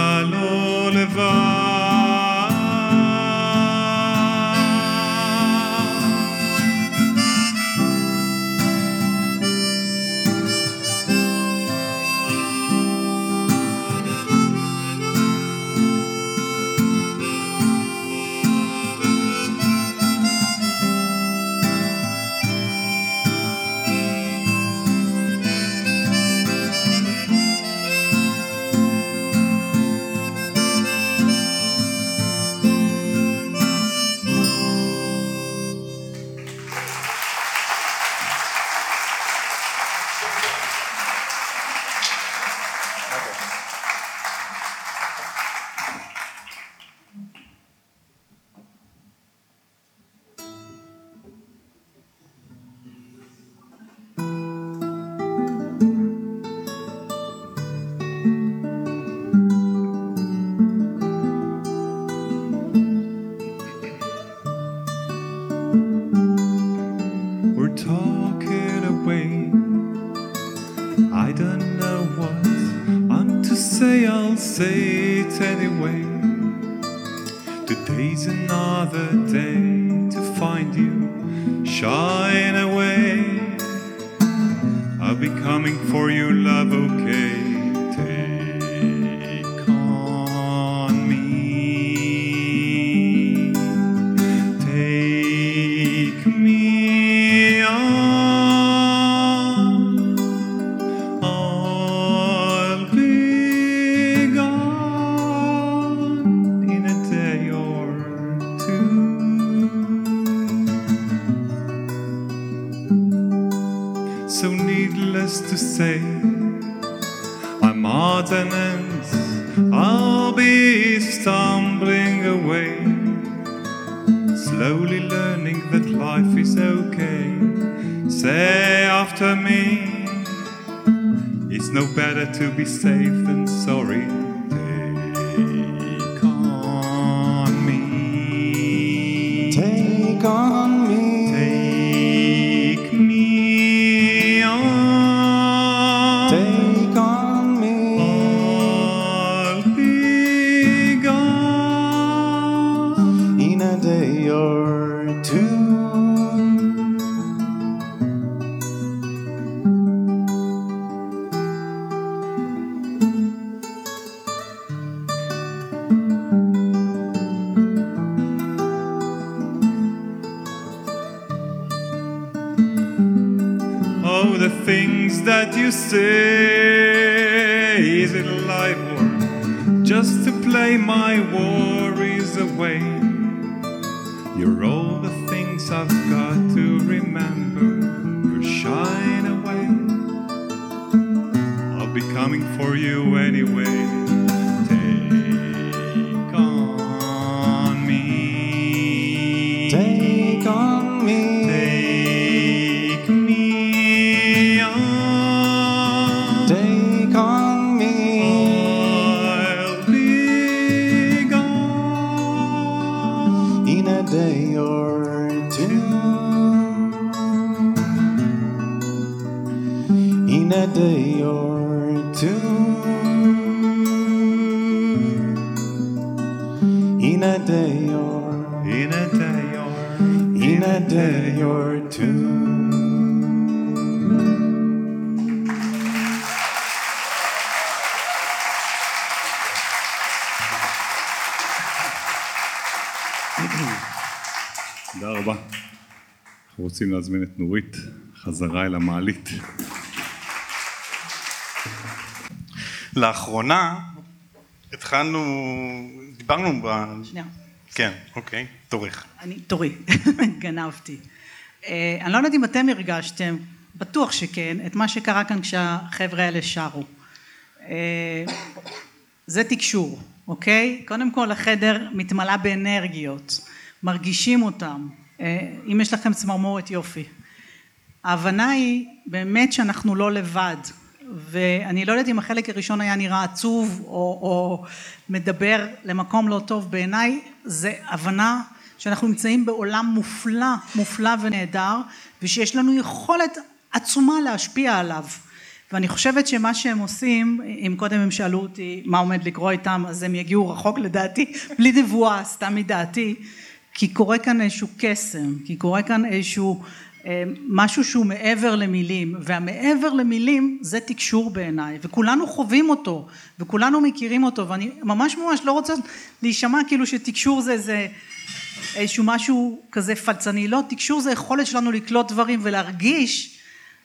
slowly learning that life is okay. Say after me, it's no better to be safe than sorry. רוצים להזמין את נורית חזרה אל המעלית. לאחרונה התחלנו, דיברנו ב... שנייה. כן, אוקיי, תורך. אני, תורי, *laughs* גנבתי. אה, אני לא יודעת אם אתם הרגשתם, בטוח שכן, את מה שקרה כאן כשהחבר'ה האלה שרו. אה, זה תקשור, אוקיי? קודם כל החדר מתמלא באנרגיות, מרגישים אותם. אם יש לכם צמרמורת יופי. ההבנה היא באמת שאנחנו לא לבד, ואני לא יודעת אם החלק הראשון היה נראה עצוב או, או מדבר למקום לא טוב בעיניי, זה הבנה שאנחנו נמצאים בעולם מופלא, מופלא ונהדר, ושיש לנו יכולת עצומה להשפיע עליו. ואני חושבת שמה שהם עושים, אם קודם הם שאלו אותי מה עומד לקרוא איתם, אז הם יגיעו רחוק לדעתי, בלי נבואה, סתם מדעתי, כי קורה כאן איזשהו קסם, כי קורה כאן איזשהו אה, משהו שהוא מעבר למילים, והמעבר למילים זה תקשור בעיניי, וכולנו חווים אותו, וכולנו מכירים אותו, ואני ממש ממש לא רוצה להישמע כאילו שתקשור זה איזה איזשהו משהו כזה פלצני, לא, תקשור זה יכולת שלנו לקלוט דברים ולהרגיש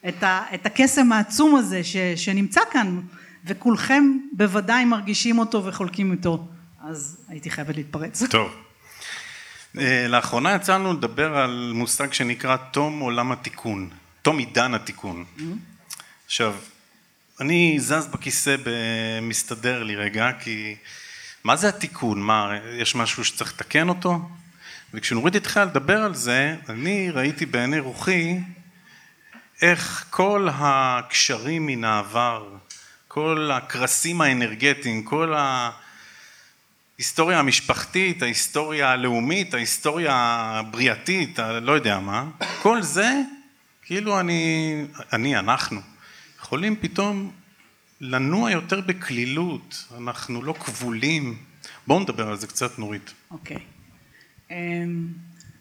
את, ה, את הקסם העצום הזה ש, שנמצא כאן, וכולכם בוודאי מרגישים אותו וחולקים איתו, אז הייתי חייבת להתפרץ. טוב. אה, לאחרונה יצא לנו לדבר על מושג שנקרא תום עולם התיקון, תום עידן התיקון. עכשיו, אני זז בכיסא ומסתדר לי רגע, כי מה זה התיקון? מה, יש משהו שצריך לתקן אותו? וכשנורית התחילה לדבר על זה, אני ראיתי בעיני רוחי איך כל הקשרים מן העבר, כל הקרסים האנרגטיים, כל ההיסטוריה המשפחתית, ההיסטוריה הלאומית, ההיסטוריה הבריאתית, לא יודע מה, כל זה, כאילו אני, אני, אנחנו, יכולים פתאום לנוע יותר בקלילות, אנחנו לא כבולים. בואו נדבר על זה קצת, נורית. אוקיי. Okay. אמ,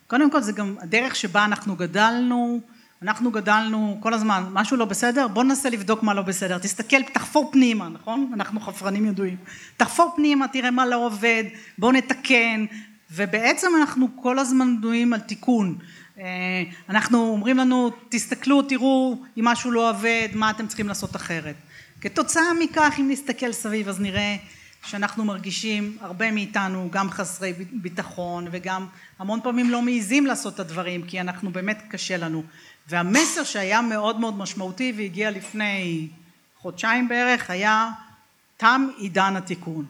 קודם כל זה גם הדרך שבה אנחנו גדלנו, אנחנו גדלנו כל הזמן, משהו לא בסדר, בוא ננסה לבדוק מה לא בסדר, תסתכל, תחפור פנימה, נכון? אנחנו חפרנים ידועים. תחפור פנימה, תראה מה לא עובד, בוא נתקן, ובעצם אנחנו כל הזמן בנויים על תיקון. אה, אנחנו אומרים לנו, תסתכלו, תראו אם משהו לא עובד, מה אתם צריכים לעשות אחרת. כתוצאה מכך, אם נסתכל סביב, אז נראה שאנחנו מרגישים, הרבה מאיתנו, גם חסרי ביטחון וגם המון פעמים לא מעיזים לעשות את הדברים כי אנחנו באמת קשה לנו. והמסר שהיה מאוד מאוד משמעותי והגיע לפני חודשיים בערך היה תם עידן התיקון.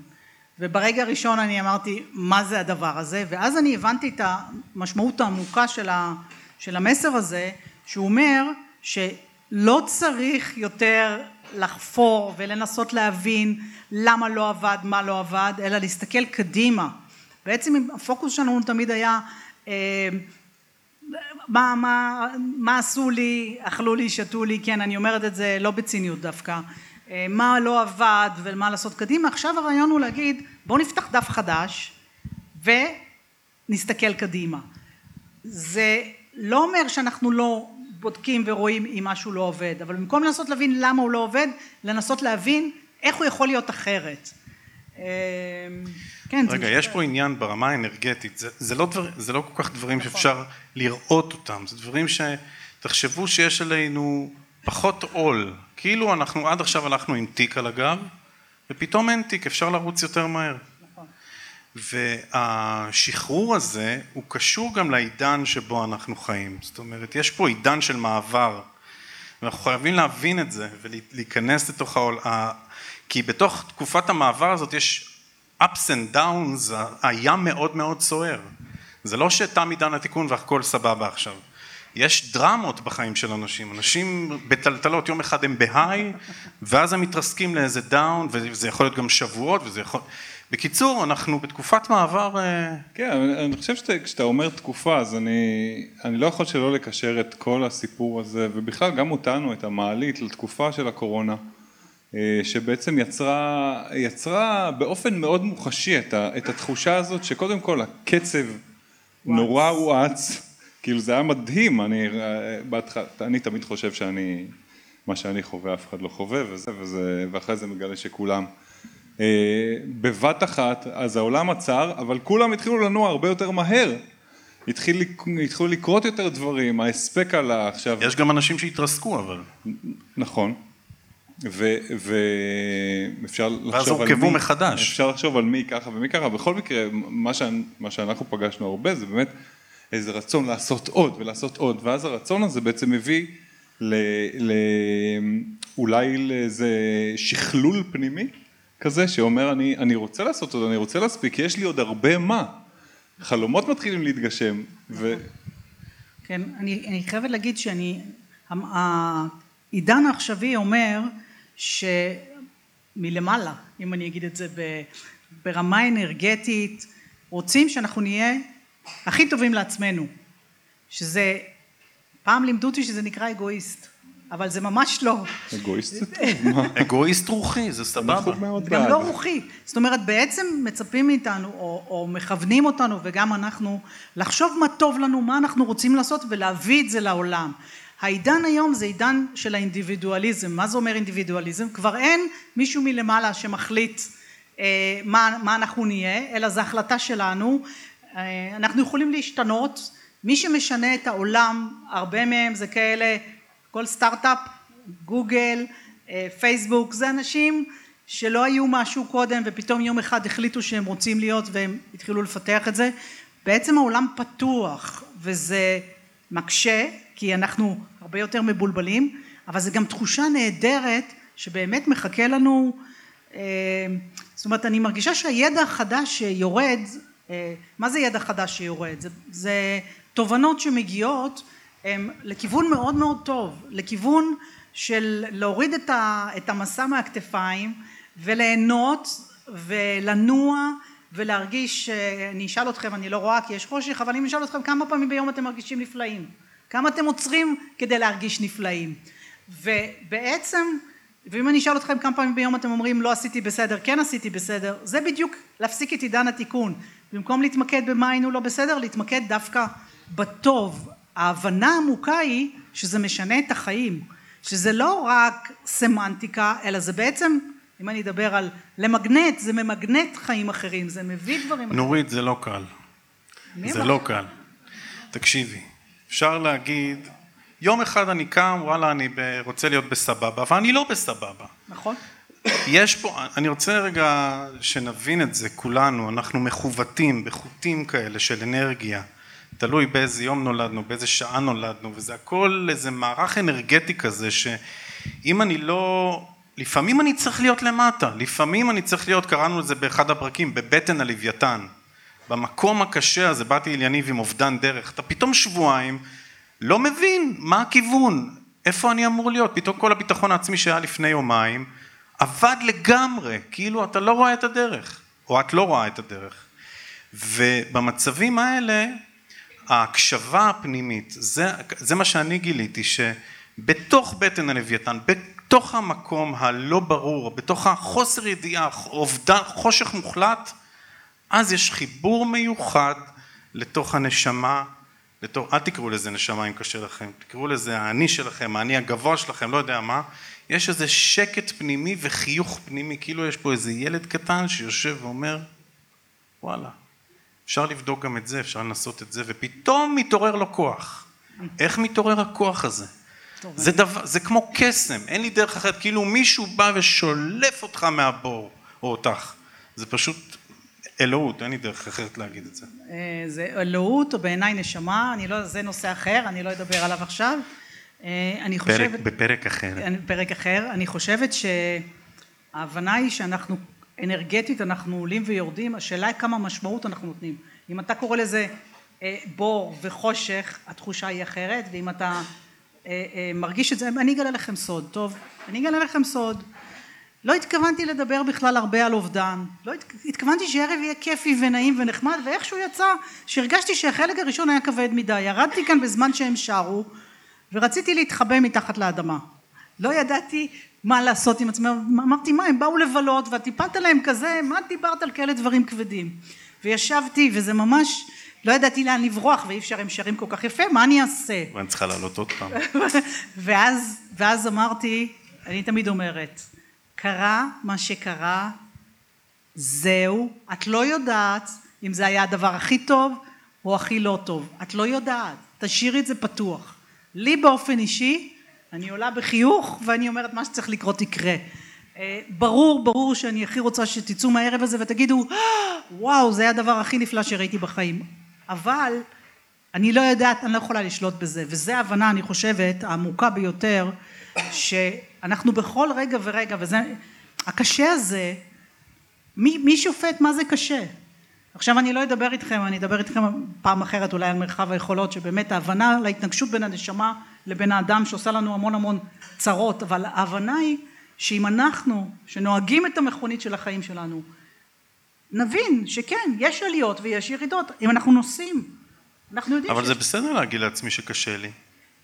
וברגע הראשון אני אמרתי מה זה הדבר הזה ואז אני הבנתי את המשמעות העמוקה של, ה, של המסר הזה שהוא אומר שלא צריך יותר לחפור ולנסות להבין למה לא עבד, מה לא עבד, אלא להסתכל קדימה. בעצם הפוקוס שלנו תמיד היה אה, מה, מה, מה עשו לי, אכלו לי, שתו לי, כן, אני אומרת את זה לא בציניות דווקא, אה, מה לא עבד ומה לעשות קדימה. עכשיו הרעיון הוא להגיד, בואו נפתח דף חדש ונסתכל קדימה. זה לא אומר שאנחנו לא בודקים ורואים אם משהו לא עובד, אבל במקום לנסות להבין למה הוא לא עובד, לנסות להבין איך הוא יכול להיות אחרת. אמ, כן, רגע, יש פה עניין ברמה האנרגטית, זה, זה, לא דבר, זה לא כל כך דברים נכון. שאפשר לראות אותם, זה דברים שתחשבו שיש עלינו פחות עול, כאילו אנחנו עד עכשיו הלכנו עם תיק על הגב, ופתאום אין תיק, אפשר לרוץ יותר מהר. והשחרור הזה הוא קשור גם לעידן שבו אנחנו חיים, זאת אומרת יש פה עידן של מעבר ואנחנו חייבים להבין את זה ולהיכנס לתוך העול, כי בתוך תקופת המעבר הזאת יש ups and downs, הים מאוד מאוד סוער. זה לא שתם עידן התיקון והכל סבבה עכשיו. יש דרמות בחיים של אנשים, אנשים בטלטלות, יום אחד הם בהיי, ואז הם מתרסקים לאיזה דאון, וזה יכול להיות גם שבועות, וזה יכול... בקיצור, אנחנו בתקופת מעבר... אה, כן, אני חושב שכשאתה אומר תקופה, אז אני, אני לא יכול שלא לקשר את כל הסיפור הזה, ובכלל גם אותנו, את המעלית, לתקופה של הקורונה. אה, שבעצם יצרה, יצרה באופן מאוד מוחשי את, ה, את התחושה הזאת שקודם כל הקצב וואץ. נורא הואץ, כאילו זה היה מדהים, אני, אה, בהתחלה, אני תמיד חושב שאני, מה שאני חווה אף אחד לא חווה וזה, וזה, ואחרי זה מגלה שכולם. אה, בבת אחת, אז העולם עצר, אבל כולם התחילו לנוע הרבה יותר מהר. התחיל, התחילו לקרות יותר דברים, ההספק עלה עכשיו. יש גם אנשים שהתרסקו אבל. נכון. ואפשר לחשוב על מי... ואז הורכבו מחדש. אפשר לחשוב על מי ככה ומי ככה. בכל מקרה, מה, ש... מה שאנחנו פגשנו הרבה זה באמת איזה רצון לעשות עוד ולעשות עוד, ואז הרצון הזה בעצם מביא ל... ל... אולי לאיזה שכלול פנימי כזה שאומר אני, אני רוצה לעשות עוד, אני רוצה להספיק, יש לי עוד הרבה מה. חלומות מתחילים להתגשם. ו... כן, אני, אני חייבת להגיד שאני, העידן העכשווי אומר שמלמעלה, אם אני אגיד את זה ברמה אנרגטית, רוצים שאנחנו נהיה הכי טובים לעצמנו, שזה, פעם לימדו אותי שזה נקרא אגואיסט. אבל זה ממש לא. אגואיסט זה טוב, מה? אגואיסט רוחי, זה סבבה. גם לא רוחי. זאת אומרת, בעצם מצפים מאיתנו, או, או מכוונים אותנו, וגם אנחנו, לחשוב מה טוב לנו, מה אנחנו רוצים לעשות, ולהביא את זה לעולם. העידן היום זה עידן של האינדיבידואליזם. מה זה אומר אינדיבידואליזם? כבר אין מישהו מלמעלה שמחליט אה, מה, מה אנחנו נהיה, אלא זו החלטה שלנו. אה, אנחנו יכולים להשתנות. מי שמשנה את העולם, הרבה מהם זה כאלה כל סטארט-אפ, גוגל, אה, פייסבוק, זה אנשים שלא היו משהו קודם ופתאום יום אחד החליטו שהם רוצים להיות והם התחילו לפתח את זה. בעצם העולם פתוח וזה מקשה כי אנחנו הרבה יותר מבולבלים, אבל זה גם תחושה נהדרת שבאמת מחכה לנו, אה, זאת אומרת אני מרגישה שהידע החדש שיורד, אה, מה זה ידע חדש שיורד? זה, זה תובנות שמגיעות הם לכיוון מאוד מאוד טוב, לכיוון של להוריד את, המסע מהכתפיים וליהנות ולנוע ולהרגיש, אני אשאל אתכם, אני לא רואה כי יש חושך, אבל אני אשאל אתכם כמה פעמים ביום אתם מרגישים נפלאים? כמה אתם עוצרים כדי להרגיש נפלאים? ובעצם, ואם אני אשאל אתכם כמה פעמים ביום אתם אומרים לא עשיתי בסדר, כן עשיתי בסדר, זה בדיוק להפסיק את עידן התיקון. במקום להתמקד במה היינו לא בסדר, להתמקד דווקא בטוב, ההבנה העמוקה היא שזה משנה את החיים, שזה לא רק סמנטיקה, אלא זה בעצם, אם אני אדבר על למגנט, זה ממגנט חיים אחרים, זה מביא דברים אחרים. נורית, זה לא קל. זה לא קל. תקשיבי, אפשר להגיד, יום אחד אני קם, וואלה, אני רוצה להיות בסבבה, אבל אני לא בסבבה. נכון. יש פה, אני רוצה רגע שנבין את זה כולנו, אנחנו מכוותים בחוטים כאלה של אנרגיה. תלוי באיזה יום נולדנו, באיזה שעה נולדנו, וזה הכל איזה מערך אנרגטי כזה, שאם אני לא... לפעמים אני צריך להיות למטה, לפעמים אני צריך להיות, קראנו לזה באחד הפרקים, בבטן הלוויתן. במקום הקשה הזה, באתי אל יניב עם אובדן דרך, אתה פתאום שבועיים לא מבין מה הכיוון, איפה אני אמור להיות, פתאום כל הביטחון העצמי שהיה לפני יומיים אבד לגמרי, כאילו אתה לא רואה את הדרך, או את לא רואה את הדרך. ובמצבים האלה ההקשבה הפנימית, זה, זה מה שאני גיליתי, שבתוך בטן הלוויתן, בתוך המקום הלא ברור, בתוך החוסר ידיעה, אובדן, חושך מוחלט, אז יש חיבור מיוחד לתוך הנשמה, לתוך, אל תקראו לזה נשמה אם קשה לכם, תקראו לזה האני שלכם, האני הגבוה שלכם, לא יודע מה, יש איזה שקט פנימי וחיוך פנימי, כאילו יש פה איזה ילד קטן שיושב ואומר, וואלה, אפשר לבדוק גם את זה, אפשר לנסות את זה, ופתאום מתעורר לו כוח. איך מתעורר הכוח הזה? זה, דבר, זה כמו קסם, אין לי דרך אחרת, כאילו מישהו בא ושולף אותך מהבור, או אותך. זה פשוט אלוהות, אין לי דרך אחרת להגיד את זה. אה, זה אלוהות, או בעיניי נשמה, אני לא, זה נושא אחר, אני לא אדבר עליו עכשיו. אה, אני חושבת... פרק, בפרק אחר. פרק אחר. אני חושבת שההבנה היא שאנחנו אנרגטית אנחנו עולים ויורדים, השאלה היא כמה משמעות אנחנו נותנים. אם אתה קורא לזה אה, בור וחושך, התחושה היא אחרת, ואם אתה אה, אה, מרגיש את זה, אני אגלה לכם סוד, טוב? אני אגלה לכם סוד. לא התכוונתי לדבר בכלל הרבה על אובדן, לא הת... התכוונתי שערב יהיה כיפי ונעים ונחמד, ואיכשהו יצא שהרגשתי שהחלק הראשון היה כבד מדי. ירדתי כאן בזמן שהם שרו, ורציתי להתחבא מתחת לאדמה. לא ידעתי מה לעשות עם עצמם, אמרתי מה הם באו לבלות ואת טיפלת להם כזה, מה דיברת על כאלה דברים כבדים? וישבתי וזה ממש, לא ידעתי לאן לברוח ואי אפשר, הם שרים כל כך יפה, מה אני אעשה? ואני צריכה לעלות עוד פעם. *laughs* ואז, ואז אמרתי, אני תמיד אומרת, קרה מה שקרה, זהו, את לא יודעת אם זה היה הדבר הכי טוב או הכי לא טוב. את לא יודעת, תשאירי את זה פתוח. לי באופן אישי, אני עולה בחיוך ואני אומרת מה שצריך לקרות יקרה. אה, ברור, ברור שאני הכי רוצה שתצאו מהערב הזה ותגידו וואו זה היה הדבר הכי נפלא שראיתי בחיים. אבל אני לא יודעת, אני לא יכולה לשלוט בזה, וזו ההבנה אני חושבת העמוקה ביותר שאנחנו בכל רגע ורגע, וזה, הקשה הזה, מי, מי שופט מה זה קשה? עכשיו אני לא אדבר איתכם, אני אדבר איתכם פעם אחרת אולי על מרחב היכולות, שבאמת ההבנה להתנגשות בין הנשמה לבין האדם שעושה לנו המון המון צרות, אבל ההבנה היא שאם אנחנו, שנוהגים את המכונית של החיים שלנו, נבין שכן, יש עליות ויש ירידות, אם אנחנו נוסעים, אנחנו יודעים אבל ש... זה בסדר להגיד לעצמי שקשה לי.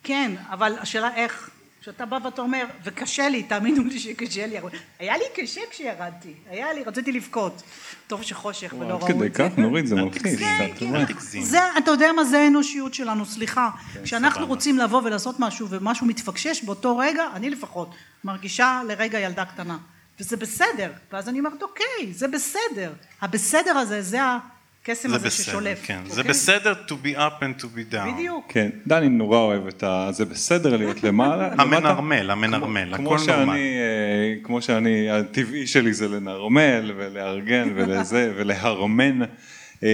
כן, אבל השאלה איך, כשאתה בא ואתה אומר, וקשה לי, תאמינו לי שקשה לי, היה לי קשה כשירדתי, היה לי, רציתי לבכות, טוב שחושך ולא ראו עד כדי את זה. כך נורית זה מלחיץ. כן. כן, אל תגזים. זה, אתה יודע מה זה האנושיות שלנו, סליחה. כשאנחנו סבבה. רוצים לבוא ולעשות משהו ומשהו מתפקשש באותו רגע, אני לפחות מרגישה לרגע ילדה קטנה. וזה בסדר. ואז אני אומרת, אוקיי, זה בסדר. הבסדר הזה, זה הקסם זה הזה בסדר, ששולף. כן. זה אוקיי? בסדר to be up and to be down. בדיוק. כן, דני נורא אוהב את ה... זה בסדר להיות למעלה. *laughs* המנרמל, המנרמל, כמו הכל שאני, נורמלי. אה, כמו שאני, הטבעי שלי זה לנרמל ולארגן *laughs* ולזה ולהרמן. אה,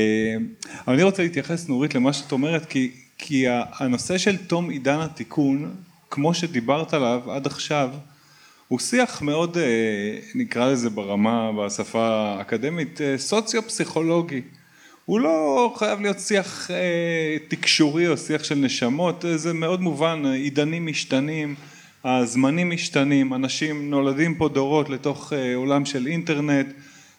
אבל אני רוצה להתייחס נורית למה שאת אומרת, כי, כי הנושא של תום עידן התיקון, כמו שדיברת עליו עד עכשיו, הוא שיח מאוד, אה, נקרא לזה ברמה, בשפה האקדמית, סוציו-פסיכולוגי. הוא לא חייב להיות שיח אה, תקשורי או שיח של נשמות, אה, זה מאוד מובן, עידנים משתנים, הזמנים משתנים, אנשים נולדים פה דורות לתוך אה, עולם של אינטרנט,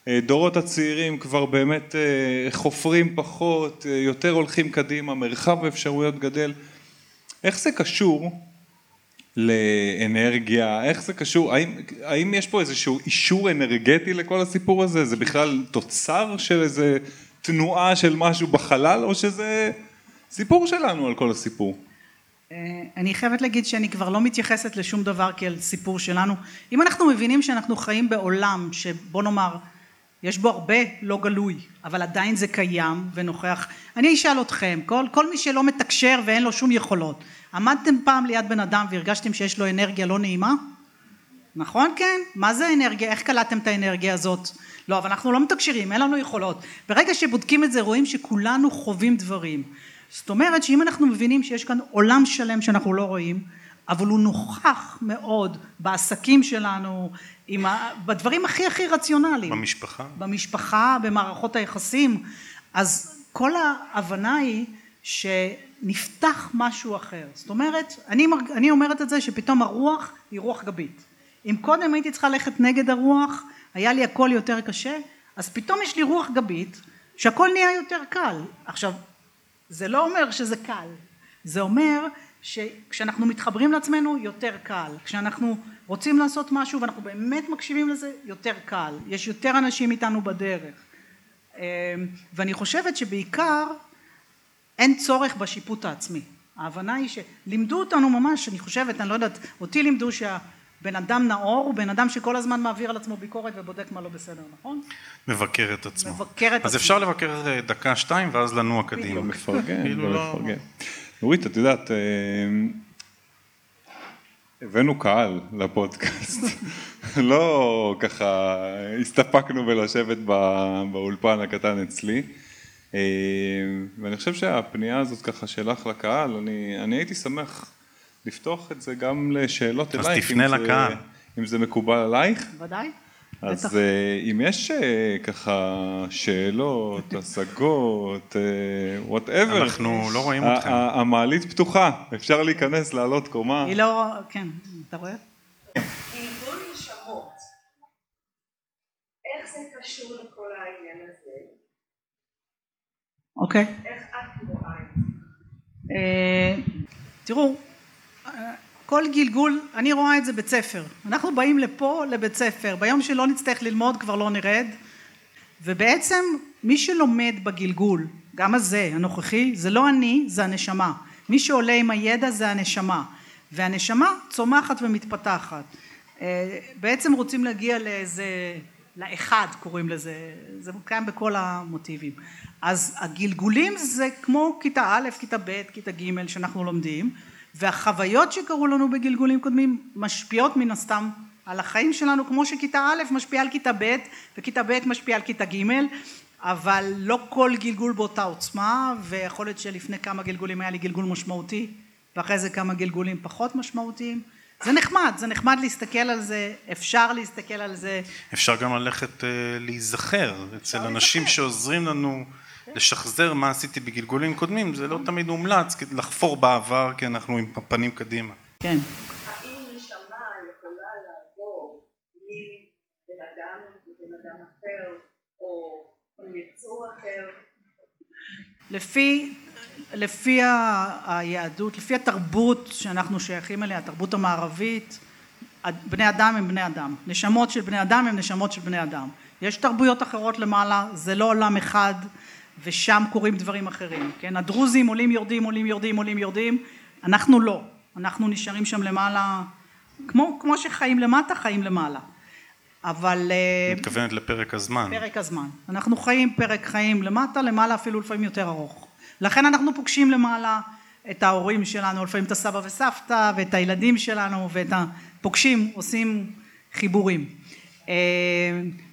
אה, דורות הצעירים כבר באמת אה, חופרים פחות, אה, יותר הולכים קדימה, מרחב האפשרויות גדל. איך זה קשור לאנרגיה, איך זה קשור, האם, האם יש פה איזשהו אישור אנרגטי לכל הסיפור הזה? זה בכלל תוצר של איזה תנועה של משהו בחלל, או שזה סיפור שלנו על כל הסיפור? אה, אני חייבת להגיד שאני כבר לא מתייחסת לשום דבר כאל סיפור שלנו. אם אנחנו מבינים שאנחנו חיים בעולם שבוא נאמר יש בו הרבה לא גלוי, אבל עדיין זה קיים ונוכח. אני אשאל אתכם, כל, כל מי שלא מתקשר ואין לו שום יכולות, עמדתם פעם ליד בן אדם והרגשתם שיש לו אנרגיה לא נעימה? נכון כן? מה זה אנרגיה? איך קלטתם את האנרגיה הזאת? לא, אבל אנחנו לא מתקשרים, אין לנו יכולות. ברגע שבודקים את זה רואים שכולנו חווים דברים. זאת אומרת שאם אנחנו מבינים שיש כאן עולם שלם שאנחנו לא רואים, אבל הוא נוכח מאוד בעסקים שלנו, עם ה... בדברים הכי הכי רציונליים. במשפחה. במשפחה, במערכות היחסים, אז כל ההבנה היא שנפתח משהו אחר. זאת אומרת, אני. אני אומרת את זה שפתאום הרוח היא רוח גבית. אם קודם הייתי צריכה ללכת נגד הרוח, היה לי הכל יותר קשה, אז פתאום יש לי רוח גבית, שהכל נהיה יותר קל. עכשיו, זה לא אומר שזה קל, זה אומר שכשאנחנו מתחברים לעצמנו יותר קל, כשאנחנו רוצים לעשות משהו ואנחנו באמת מקשיבים לזה יותר קל, יש יותר אנשים איתנו בדרך. אמ, ואני חושבת שבעיקר אין צורך בשיפוט העצמי, ההבנה היא שלימדו אותנו ממש, אני חושבת, אני לא יודעת, אותי לימדו שהבן אדם נאור הוא בן אדם שכל הזמן מעביר על עצמו ביקורת ובודק מה לא בסדר, נכון? מבקר את עצמו. מבקר את אז עצמו. אפשר לבקר דקה, שתיים, ואז לנוע קדימה. לא מפרגן, כאילו לא לא- מפרגן. נורית, את יודעת, אה, הבאנו קהל לפודקאסט, *laughs* לא ככה הסתפקנו בלשבת ב- באולפן הקטן אצלי, אה, ואני חושב שהפנייה הזאת ככה שלך לקהל, אני, אני הייתי שמח לפתוח את זה גם לשאלות אז אלייך, תפנה אם זה- לקהל. אם זה מקובל עלייך. ודאי? אז בטח. אה, אם יש אה, ככה שאלות, *laughs* השגות, וואטאבר, אנחנו לא רואים אתכם. המעלית פתוחה, אפשר להיכנס, לעלות קומה. היא לא, כן, אתה רואה? גלגול נשמות. איך זה קשור לכל העניין הזה? אוקיי. איך את רואה את זה? אה, תראו, אה, כל גלגול, אני רואה את זה בית ספר. אנחנו באים לפה לבית ספר, ביום שלא נצטרך ללמוד כבר לא נרד, ובעצם מי שלומד בגלגול, גם הזה, הנוכחי, זה לא אני, זה הנשמה. מי שעולה עם הידע זה הנשמה, והנשמה צומחת ומתפתחת. אה, בעצם רוצים להגיע לאיזה, לאחד קוראים לזה, זה קיים בכל המוטיבים. אז הגלגולים זה כמו כיתה א', כיתה ב', כיתה ג' שאנחנו לומדים, והחוויות שקרו לנו בגלגולים קודמים משפיעות מן הסתם על החיים שלנו, כמו שכיתה א' משפיעה על כיתה ב', וכיתה ב' משפיעה על כיתה ג', אבל לא כל גלגול באותה עוצמה, ויכול להיות שלפני כמה גלגולים היה לי גלגול משמעותי, ואחרי זה כמה גלגולים פחות משמעותיים. זה נחמד, זה נחמד להסתכל על זה, אפשר להסתכל על זה. אפשר גם ללכת אה, להיזכר אצל אנשים שעוזרים לנו לשחזר מה עשיתי בגלגולים קודמים, זה לא תמיד מומלץ לחפור בעבר כי אנחנו עם הפנים קדימה. כן. לפי, לפי היהדות, לפי התרבות שאנחנו שייכים אליה, התרבות המערבית, בני אדם הם בני אדם. נשמות של בני אדם הם נשמות של בני אדם. יש תרבויות אחרות למעלה, זה לא עולם אחד, ושם קורים דברים אחרים. כן, הדרוזים עולים יורדים עולים יורדים עולים יורדים, אנחנו לא. אנחנו נשארים שם למעלה, כמו, כמו שחיים למטה, חיים למעלה. אבל... אה, מתכוונת לפרק הזמן. פרק הזמן. אנחנו חיים פרק חיים למטה, למעלה אפילו לפעמים יותר ארוך. לכן אנחנו פוגשים למעלה את ההורים שלנו, לפעמים את הסבא וסבתא, ואת הילדים שלנו, ואת ה... פוגשים, עושים חיבורים. אה,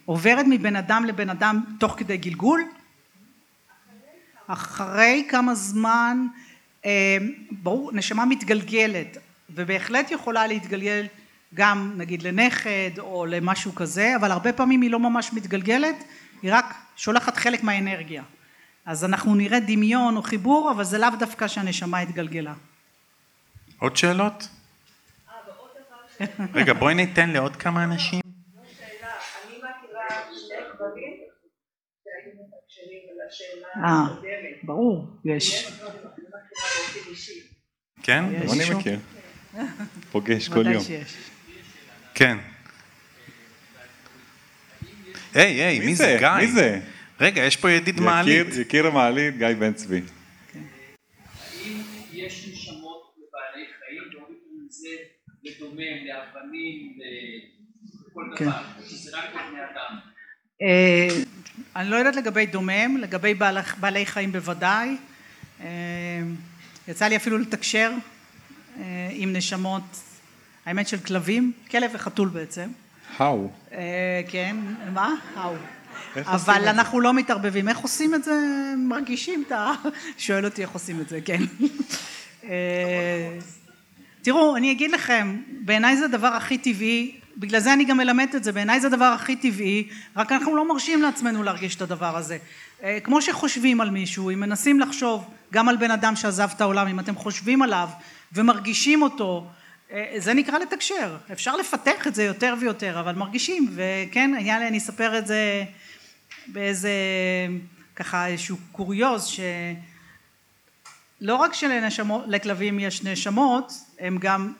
עוברת מבן אדם לבן אדם תוך כדי גלגול. אחרי כמה זמן, אה, ברור, נשמה מתגלגלת, ובהחלט יכולה להתגלגל גם נגיד לנכד או למשהו כזה, אבל הרבה פעמים היא לא ממש מתגלגלת, היא רק שולחת חלק מהאנרגיה. אז אנחנו נראה דמיון או חיבור, אבל זה לאו דווקא שהנשמה התגלגלה. עוד שאלות? רגע, בואי ניתן לעוד כמה אנשים. שאלה, אני מכירה שני גברים שהיו מתקשרים על השאלה אה, הקודמת. ברור, יש. כן? יש. אני? מכיר. *laughs* פוגש כל יום. כן. היי, היי, מי זה? גיא. מי זה? רגע, יש פה ידיד מעלית. יקיר- יקיר המעלית, גיא בן צבי. האם יש נשמות לבעלי חיים, ואומרים אם זה לדומם, לאבנים, לכל כן. דבר, שזה רק לבני אדם. אני לא יודעת לגבי דומם, לגבי בעל, בעלי חיים בוודאי. אה, יצא לי אפילו לתקשר אה, עם נשמות, האמת של כלבים, כלב וחתול בעצם. האו. אה, כן, מה? האו. אבל? אנחנו לא מתערבבים. איך עושים את זה? מרגישים את ה... שואל אותי איך עושים את זה, כן. תראו, אני אגיד לכם, בעיניי זה הדבר הכי טבעי, בגלל זה אני גם מלמדת את זה, בעיניי זה הדבר הכי טבעי, רק אנחנו לא מרשים לעצמנו להרגיש את הדבר הזה. אה, כמו שחושבים על מישהו, אם מנסים לחשוב גם על בן אדם שעזב את העולם, אם אתם חושבים עליו ומרגישים אותו, אה, זה נקרא לתקשר. אפשר לפתח את זה יותר ויותר, אבל מרגישים, וכן, היה לי, אני אספר את זה באיזה, ככה איזשהו קוריוז, ש... לא רק שלכלבים יש נשמות, הם גם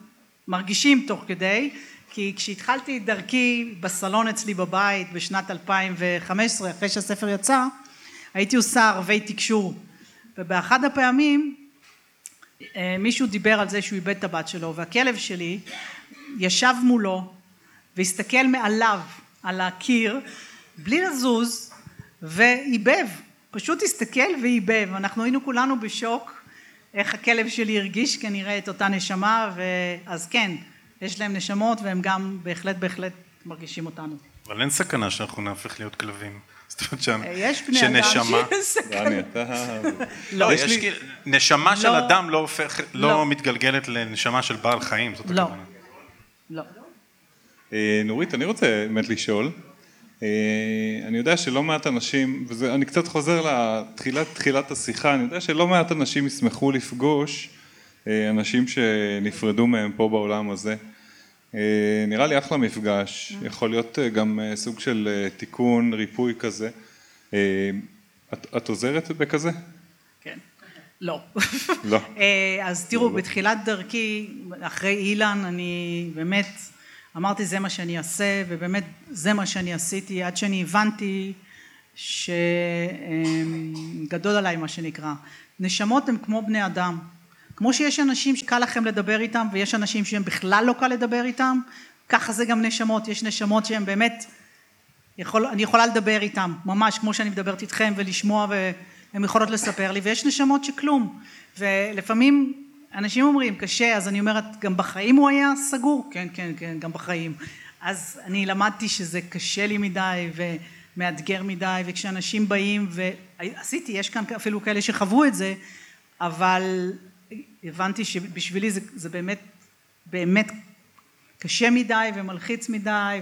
מרגישים תוך כדי, כי כשהתחלתי את דרכי בסלון אצלי בבית בשנת 2015, אחרי שהספר יצא, הייתי עושה ערבי תקשור, ובאחד הפעמים אה, מישהו דיבר על זה שהוא איבד את הבת שלו, והכלב שלי ישב מולו והסתכל מעליו על הקיר בלי לזוז ועיבב, פשוט הסתכל ועיבב, אנחנו היינו כולנו בשוק איך הכלב שלי הרגיש כנראה את אותה נשמה, אז כן, יש להם נשמות והם גם בהחלט בהחלט מרגישים אותנו. אבל אין סכנה שאנחנו נהפך להיות כלבים. *laughs* זאת אומרת שם, אה, יש בני אדם שנשמה... שיש סכנה. דני, אתה... לא, יש לי- כאילו, נשמה של לא. אדם לא הופך, לא. לא מתגלגלת לנשמה של בעל חיים, זאת לא. הכוונה. לא. אה, נורית, אני רוצה באמת לשאול. אה, אני יודע שלא מעט אנשים, ואני קצת חוזר לתחילת תחילת השיחה, אני יודע שלא מעט אנשים ישמחו לפגוש אנשים שנפרדו מהם פה בעולם הזה. אה, נראה לי אחלה מפגש, יכול להיות אה, גם אה, סוג של אה, תיקון, ריפוי כזה. אה, את, את עוזרת בכזה? כן. לא. לא. *laughs* אה, אז תראו, בתחילת דרכי, אחרי אילן, אני באמת אמרתי זה מה שאני אעשה, ובאמת זה מה שאני עשיתי, עד שאני הבנתי שגדול עליי מה שנקרא. נשמות הן כמו בני אדם. כמו שיש אנשים שקל לכם לדבר איתם, ויש אנשים שהם בכלל לא קל לדבר איתם, ככה זה גם נשמות. יש נשמות שהן באמת יכול, אני יכולה לדבר איתם, ממש כמו שאני מדברת איתכם ולשמוע הן יכולות לספר לי, ויש נשמות שכלום. ולפעמים אנשים אומרים, קשה, אז אני אומרת, גם בחיים הוא היה סגור? כן, כן, כן, גם בחיים. אז אני למדתי שזה קשה לי מדי ומאתגר מדי, וכשאנשים באים, ועשיתי, יש כאן אפילו כאלה שחוו את זה, אבל הבנתי שבשבילי זה, זה באמת, באמת קשה מדי ומלחיץ מדי,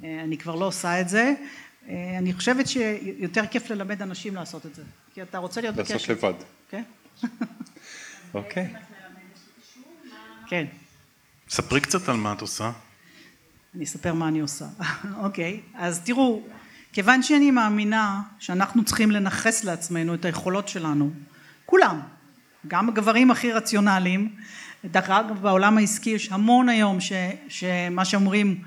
ואני כבר לא עושה את זה. אני חושבת שיותר כיף ללמד אנשים לעשות את זה, כי אתה רוצה להיות בקשר. לעשות לבד. כן. *laughs* אוקיי. כן. ספרי קצת על מה את עושה. אני אספר מה אני עושה. *laughs* אוקיי, אז תראו, כיוון שאני מאמינה שאנחנו צריכים לנכס לעצמנו את היכולות שלנו, כולם, גם הגברים הכי רציונליים, דרך אגב בעולם העסקי יש המון היום ש, שמה שאומרים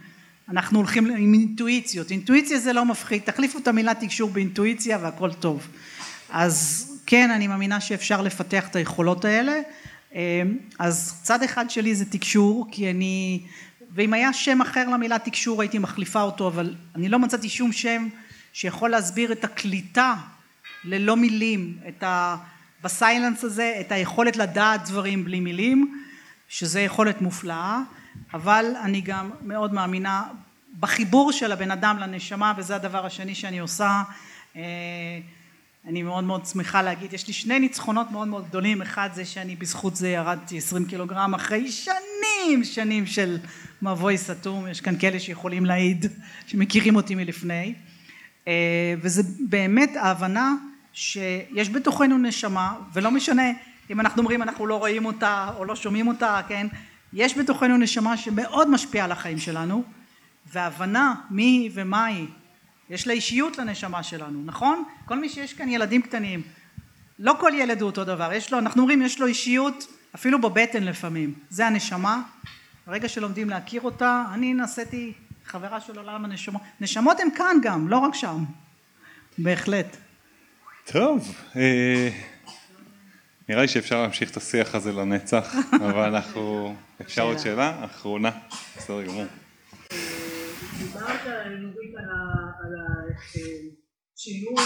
אנחנו הולכים עם אינטואיציות, אינטואיציה זה לא מפחיד, תחליפו את המילה תקשור באינטואיציה והכל טוב. אז כן, אני מאמינה שאפשר לפתח את היכולות האלה. אז צד אחד שלי זה תקשור, כי אני, ואם היה שם אחר למילה תקשור הייתי מחליפה אותו, אבל אני לא מצאתי שום שם שיכול להסביר את הקליטה ללא מילים, את ה... בסיילנס הזה, את היכולת לדעת דברים בלי מילים, שזה יכולת מופלאה, אבל אני גם מאוד מאמינה בחיבור של הבן אדם לנשמה, וזה הדבר השני שאני עושה. אני מאוד מאוד שמחה להגיד, יש לי שני ניצחונות מאוד מאוד גדולים, אחד זה שאני בזכות זה ירדתי עשרים קילוגרם אחרי שנים שנים של מבוי סתום, יש כאן כאלה שיכולים להעיד, שמכירים אותי מלפני, וזה באמת ההבנה שיש בתוכנו נשמה, ולא משנה אם אנחנו אומרים אנחנו לא רואים אותה או לא שומעים אותה, כן, יש בתוכנו נשמה שמאוד משפיעה על החיים שלנו, והבנה מי היא ומה היא יש לה אישיות לנשמה שלנו, נכון? כל מי שיש כאן ילדים קטנים, לא כל ילד הוא אותו דבר, יש לו, אנחנו אומרים יש לו אישיות אפילו בבטן לפעמים, זה הנשמה, ברגע שלומדים להכיר אותה, אני נעשיתי חברה של עולם הנשמות, נשמות הן כאן גם, לא רק שם, בהחלט. טוב, אה, נראה לי שאפשר להמשיך את השיח הזה לנצח, *laughs* אבל אנחנו, אפשר עוד שאלה? אחרונה, בסדר גמור. דיברת נורית על השינוי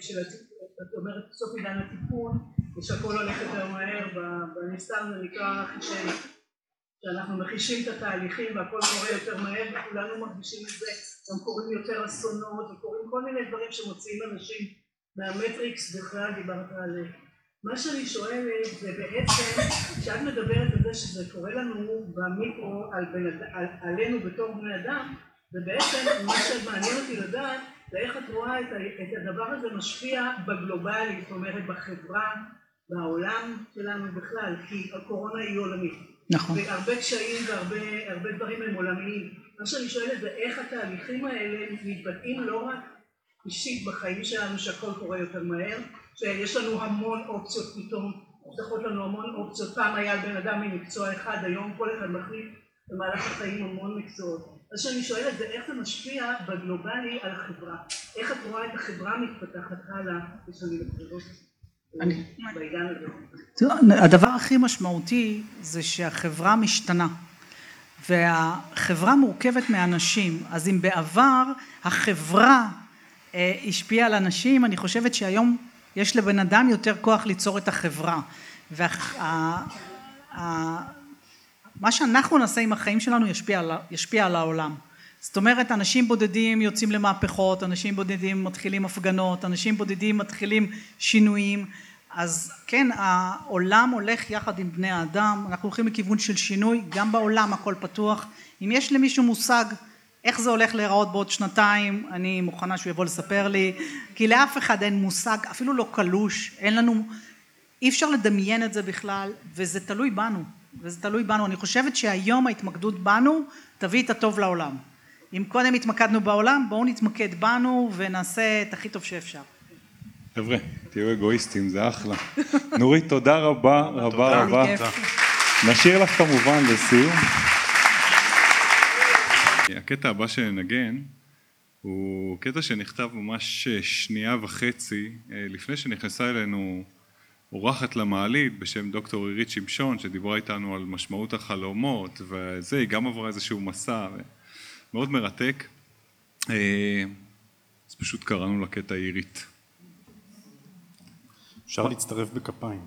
של, את אומרת סוף עידן התיקון ושהכל הולך יותר מהר, בנסתר זה נקרא חישן, שאנחנו מחישים את התהליכים והכל קורה יותר מהר וכולנו מרגישים את זה, גם קורים יותר אסונות וקורים כל מיני דברים שמוציאים אנשים מהמטריקס בכלל דיברת על מה שאני שואלת זה בעצם כשאת מדברת על זה שזה קורה לנו במיקרו על בן, על, עלינו בתור בני אדם ובעצם מה שמעניין אותי לדעת זה איך את רואה את, את הדבר הזה משפיע בגלובלי, זאת אומרת בחברה, בעולם שלנו בכלל, כי הקורונה היא עולמית. נכון. והרבה קשיים והרבה דברים הם עולמיים. מה שאני שואלת זה איך התהליכים האלה מתבטאים לא רק אישית בחיים שלנו שהכל קורה יותר מהר, שיש לנו המון אופציות פתאום, נפתחות לנו המון אופציות, פעם היה בן אדם ממקצוע אחד, היום כל אחד מחליט במהלך החיים המון מקצועות. אז שאני שואלת זה איך זה משפיע בגלובלי על החברה, איך את רואה את החברה מתפתחת הלאה? בשנים הקרובות הזה. הדבר הכי משמעותי זה שהחברה משתנה. והחברה מורכבת מאנשים. אז אם בעבר החברה השפיעה על אנשים אני חושבת שהיום יש לבן אדם יותר כוח ליצור את החברה. ומה שאנחנו נעשה עם החיים שלנו ישפיע, ישפיע על העולם. זאת אומרת אנשים בודדים יוצאים למהפכות אנשים בודדים מתחילים הפגנות אנשים בודדים מתחילים שינויים. אז כן העולם הולך יחד עם בני האדם. אנחנו הולכים לכיוון של שינוי. גם בעולם הכל פתוח. אם יש למישהו מושג איך זה הולך להיראות בעוד שנתיים, אני מוכנה שהוא יבוא לספר לי, כי לאף אחד אין מושג, אפילו לא קלוש, אין לנו, אי אפשר לדמיין את זה בכלל, וזה תלוי בנו, וזה תלוי בנו. אני חושבת שהיום ההתמקדות בנו תביא את הטוב לעולם. אם קודם התמקדנו בעולם, בואו נתמקד בנו ונעשה את הכי טוב שאפשר. חבר'ה, תהיו אגואיסטים, זה אחלה. נורית, תודה רבה, רבה רבה. נשאיר לך כמובן לסיום. הקטע הבא שנגן הוא קטע שנכתב ממש שנייה וחצי לפני שנכנסה אלינו אורחת למעלית בשם דוקטור עירית שמשון שדיברה איתנו על משמעות החלומות וזה, היא גם עברה איזשהו מסע מאוד מרתק אז פשוט קראנו לקטע עירית אפשר להצטרף בכפיים.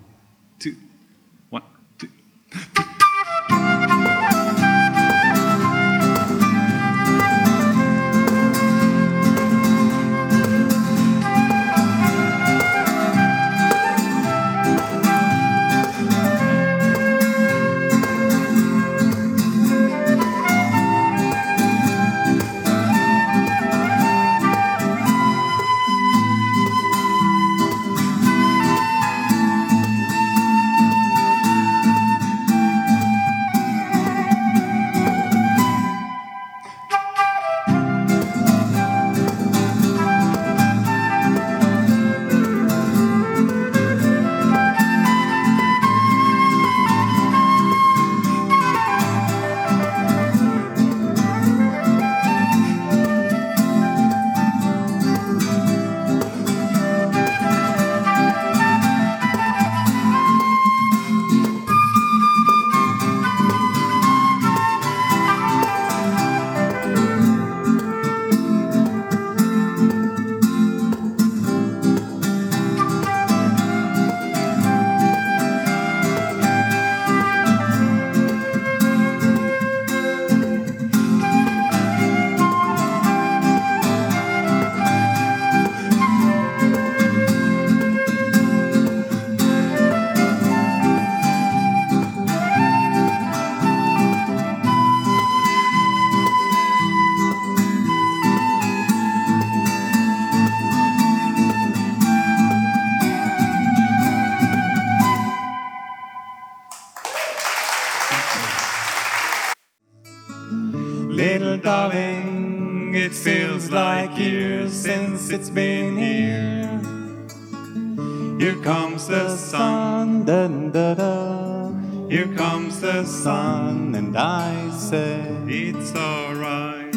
Here. Comes the sun, dun, da, da. Here comes the sun, and I say, It's alright.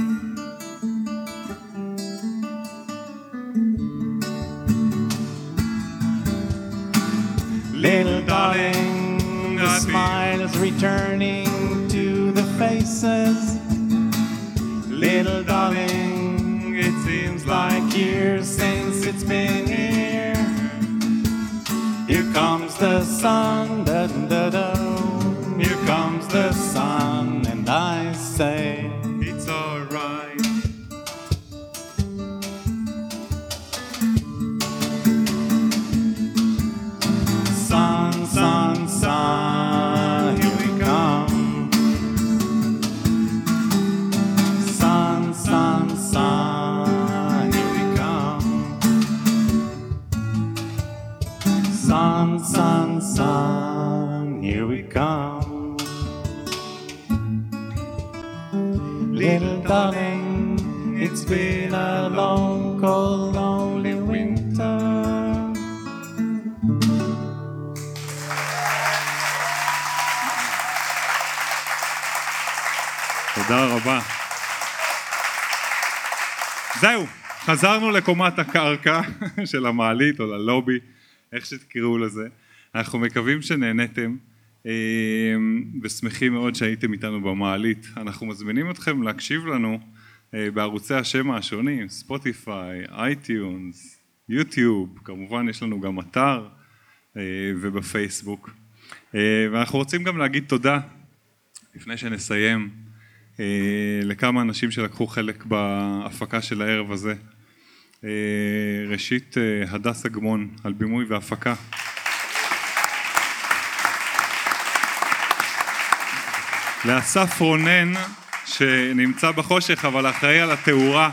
Little darling, the smile is returning to the faces. Little darling, years since it's been here. Here comes the sun, da da da. Here comes the sun, חזרנו לקומת הקרקע *laughs* של המעלית או ללובי, איך שתקראו לזה. אנחנו מקווים שנהניתם אה, ושמחים מאוד שהייתם איתנו במעלית. אנחנו מזמינים אתכם להקשיב לנו אה, בערוצי השמע השונים, ספוטיפיי, אייטיונס, יוטיוב, כמובן יש לנו גם אתר אה, ובפייסבוק. אה, ואנחנו רוצים גם להגיד תודה, לפני שנסיים, לכמה אנשים שלקחו חלק בהפקה של הערב הזה. אה, ראשית, אה, הדס אגמון על בימוי והפקה. לאסף רונן, שנמצא בחושך אבל אחראי על התאורה.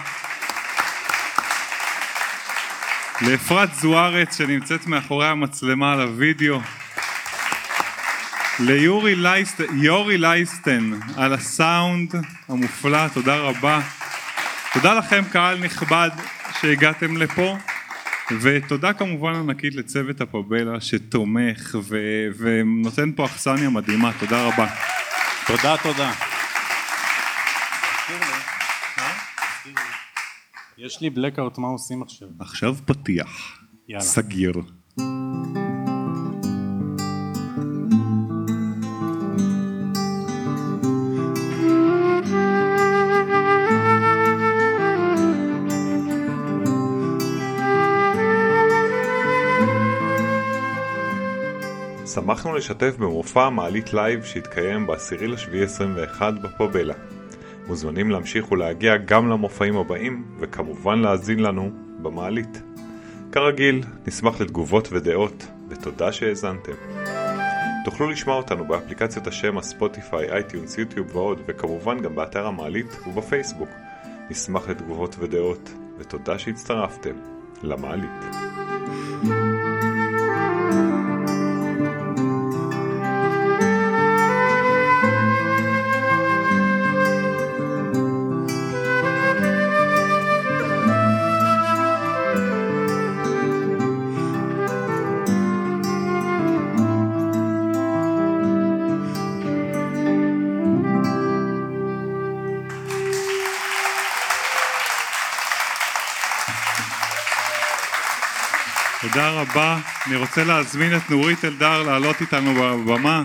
לאפרת זוארץ שנמצאת מאחורי המצלמה על הוידאו. ליורי לייסטן, יורי לייסטן על הסאונד המופלא, תודה רבה. תודה לכם קהל נכבד שהגעתם לפה, ותודה כמובן ענקית לצוות הפבלה שתומך ו- ונותן פה אכסניה מדהימה, תודה רבה. תודה, תודה. יש לי בלקאוט, מה עושים עכשיו? עכשיו פתיח, יאללה. סגיר. שמחנו לשתף במופע המעלית לייב שהתקיים ב-10 לשביעי 21 בפאבלה. מוזמנים להמשיך ולהגיע גם למופעים הבאים, וכמובן להאזין לנו במעלית. כרגיל, נשמח לתגובות ודעות, ותודה שהאזנתם. תוכלו לשמוע אותנו באפליקציות השמע, ספוטיפיי, אייטיונס, יוטיוב ועוד, וכמובן גם באתר המעלית ובפייסבוק. נשמח לתגובות ודעות, ותודה שהצטרפתם למעלית. תודה רבה. אני רוצה להזמין את נורית אלדר לעלות איתנו בבמה.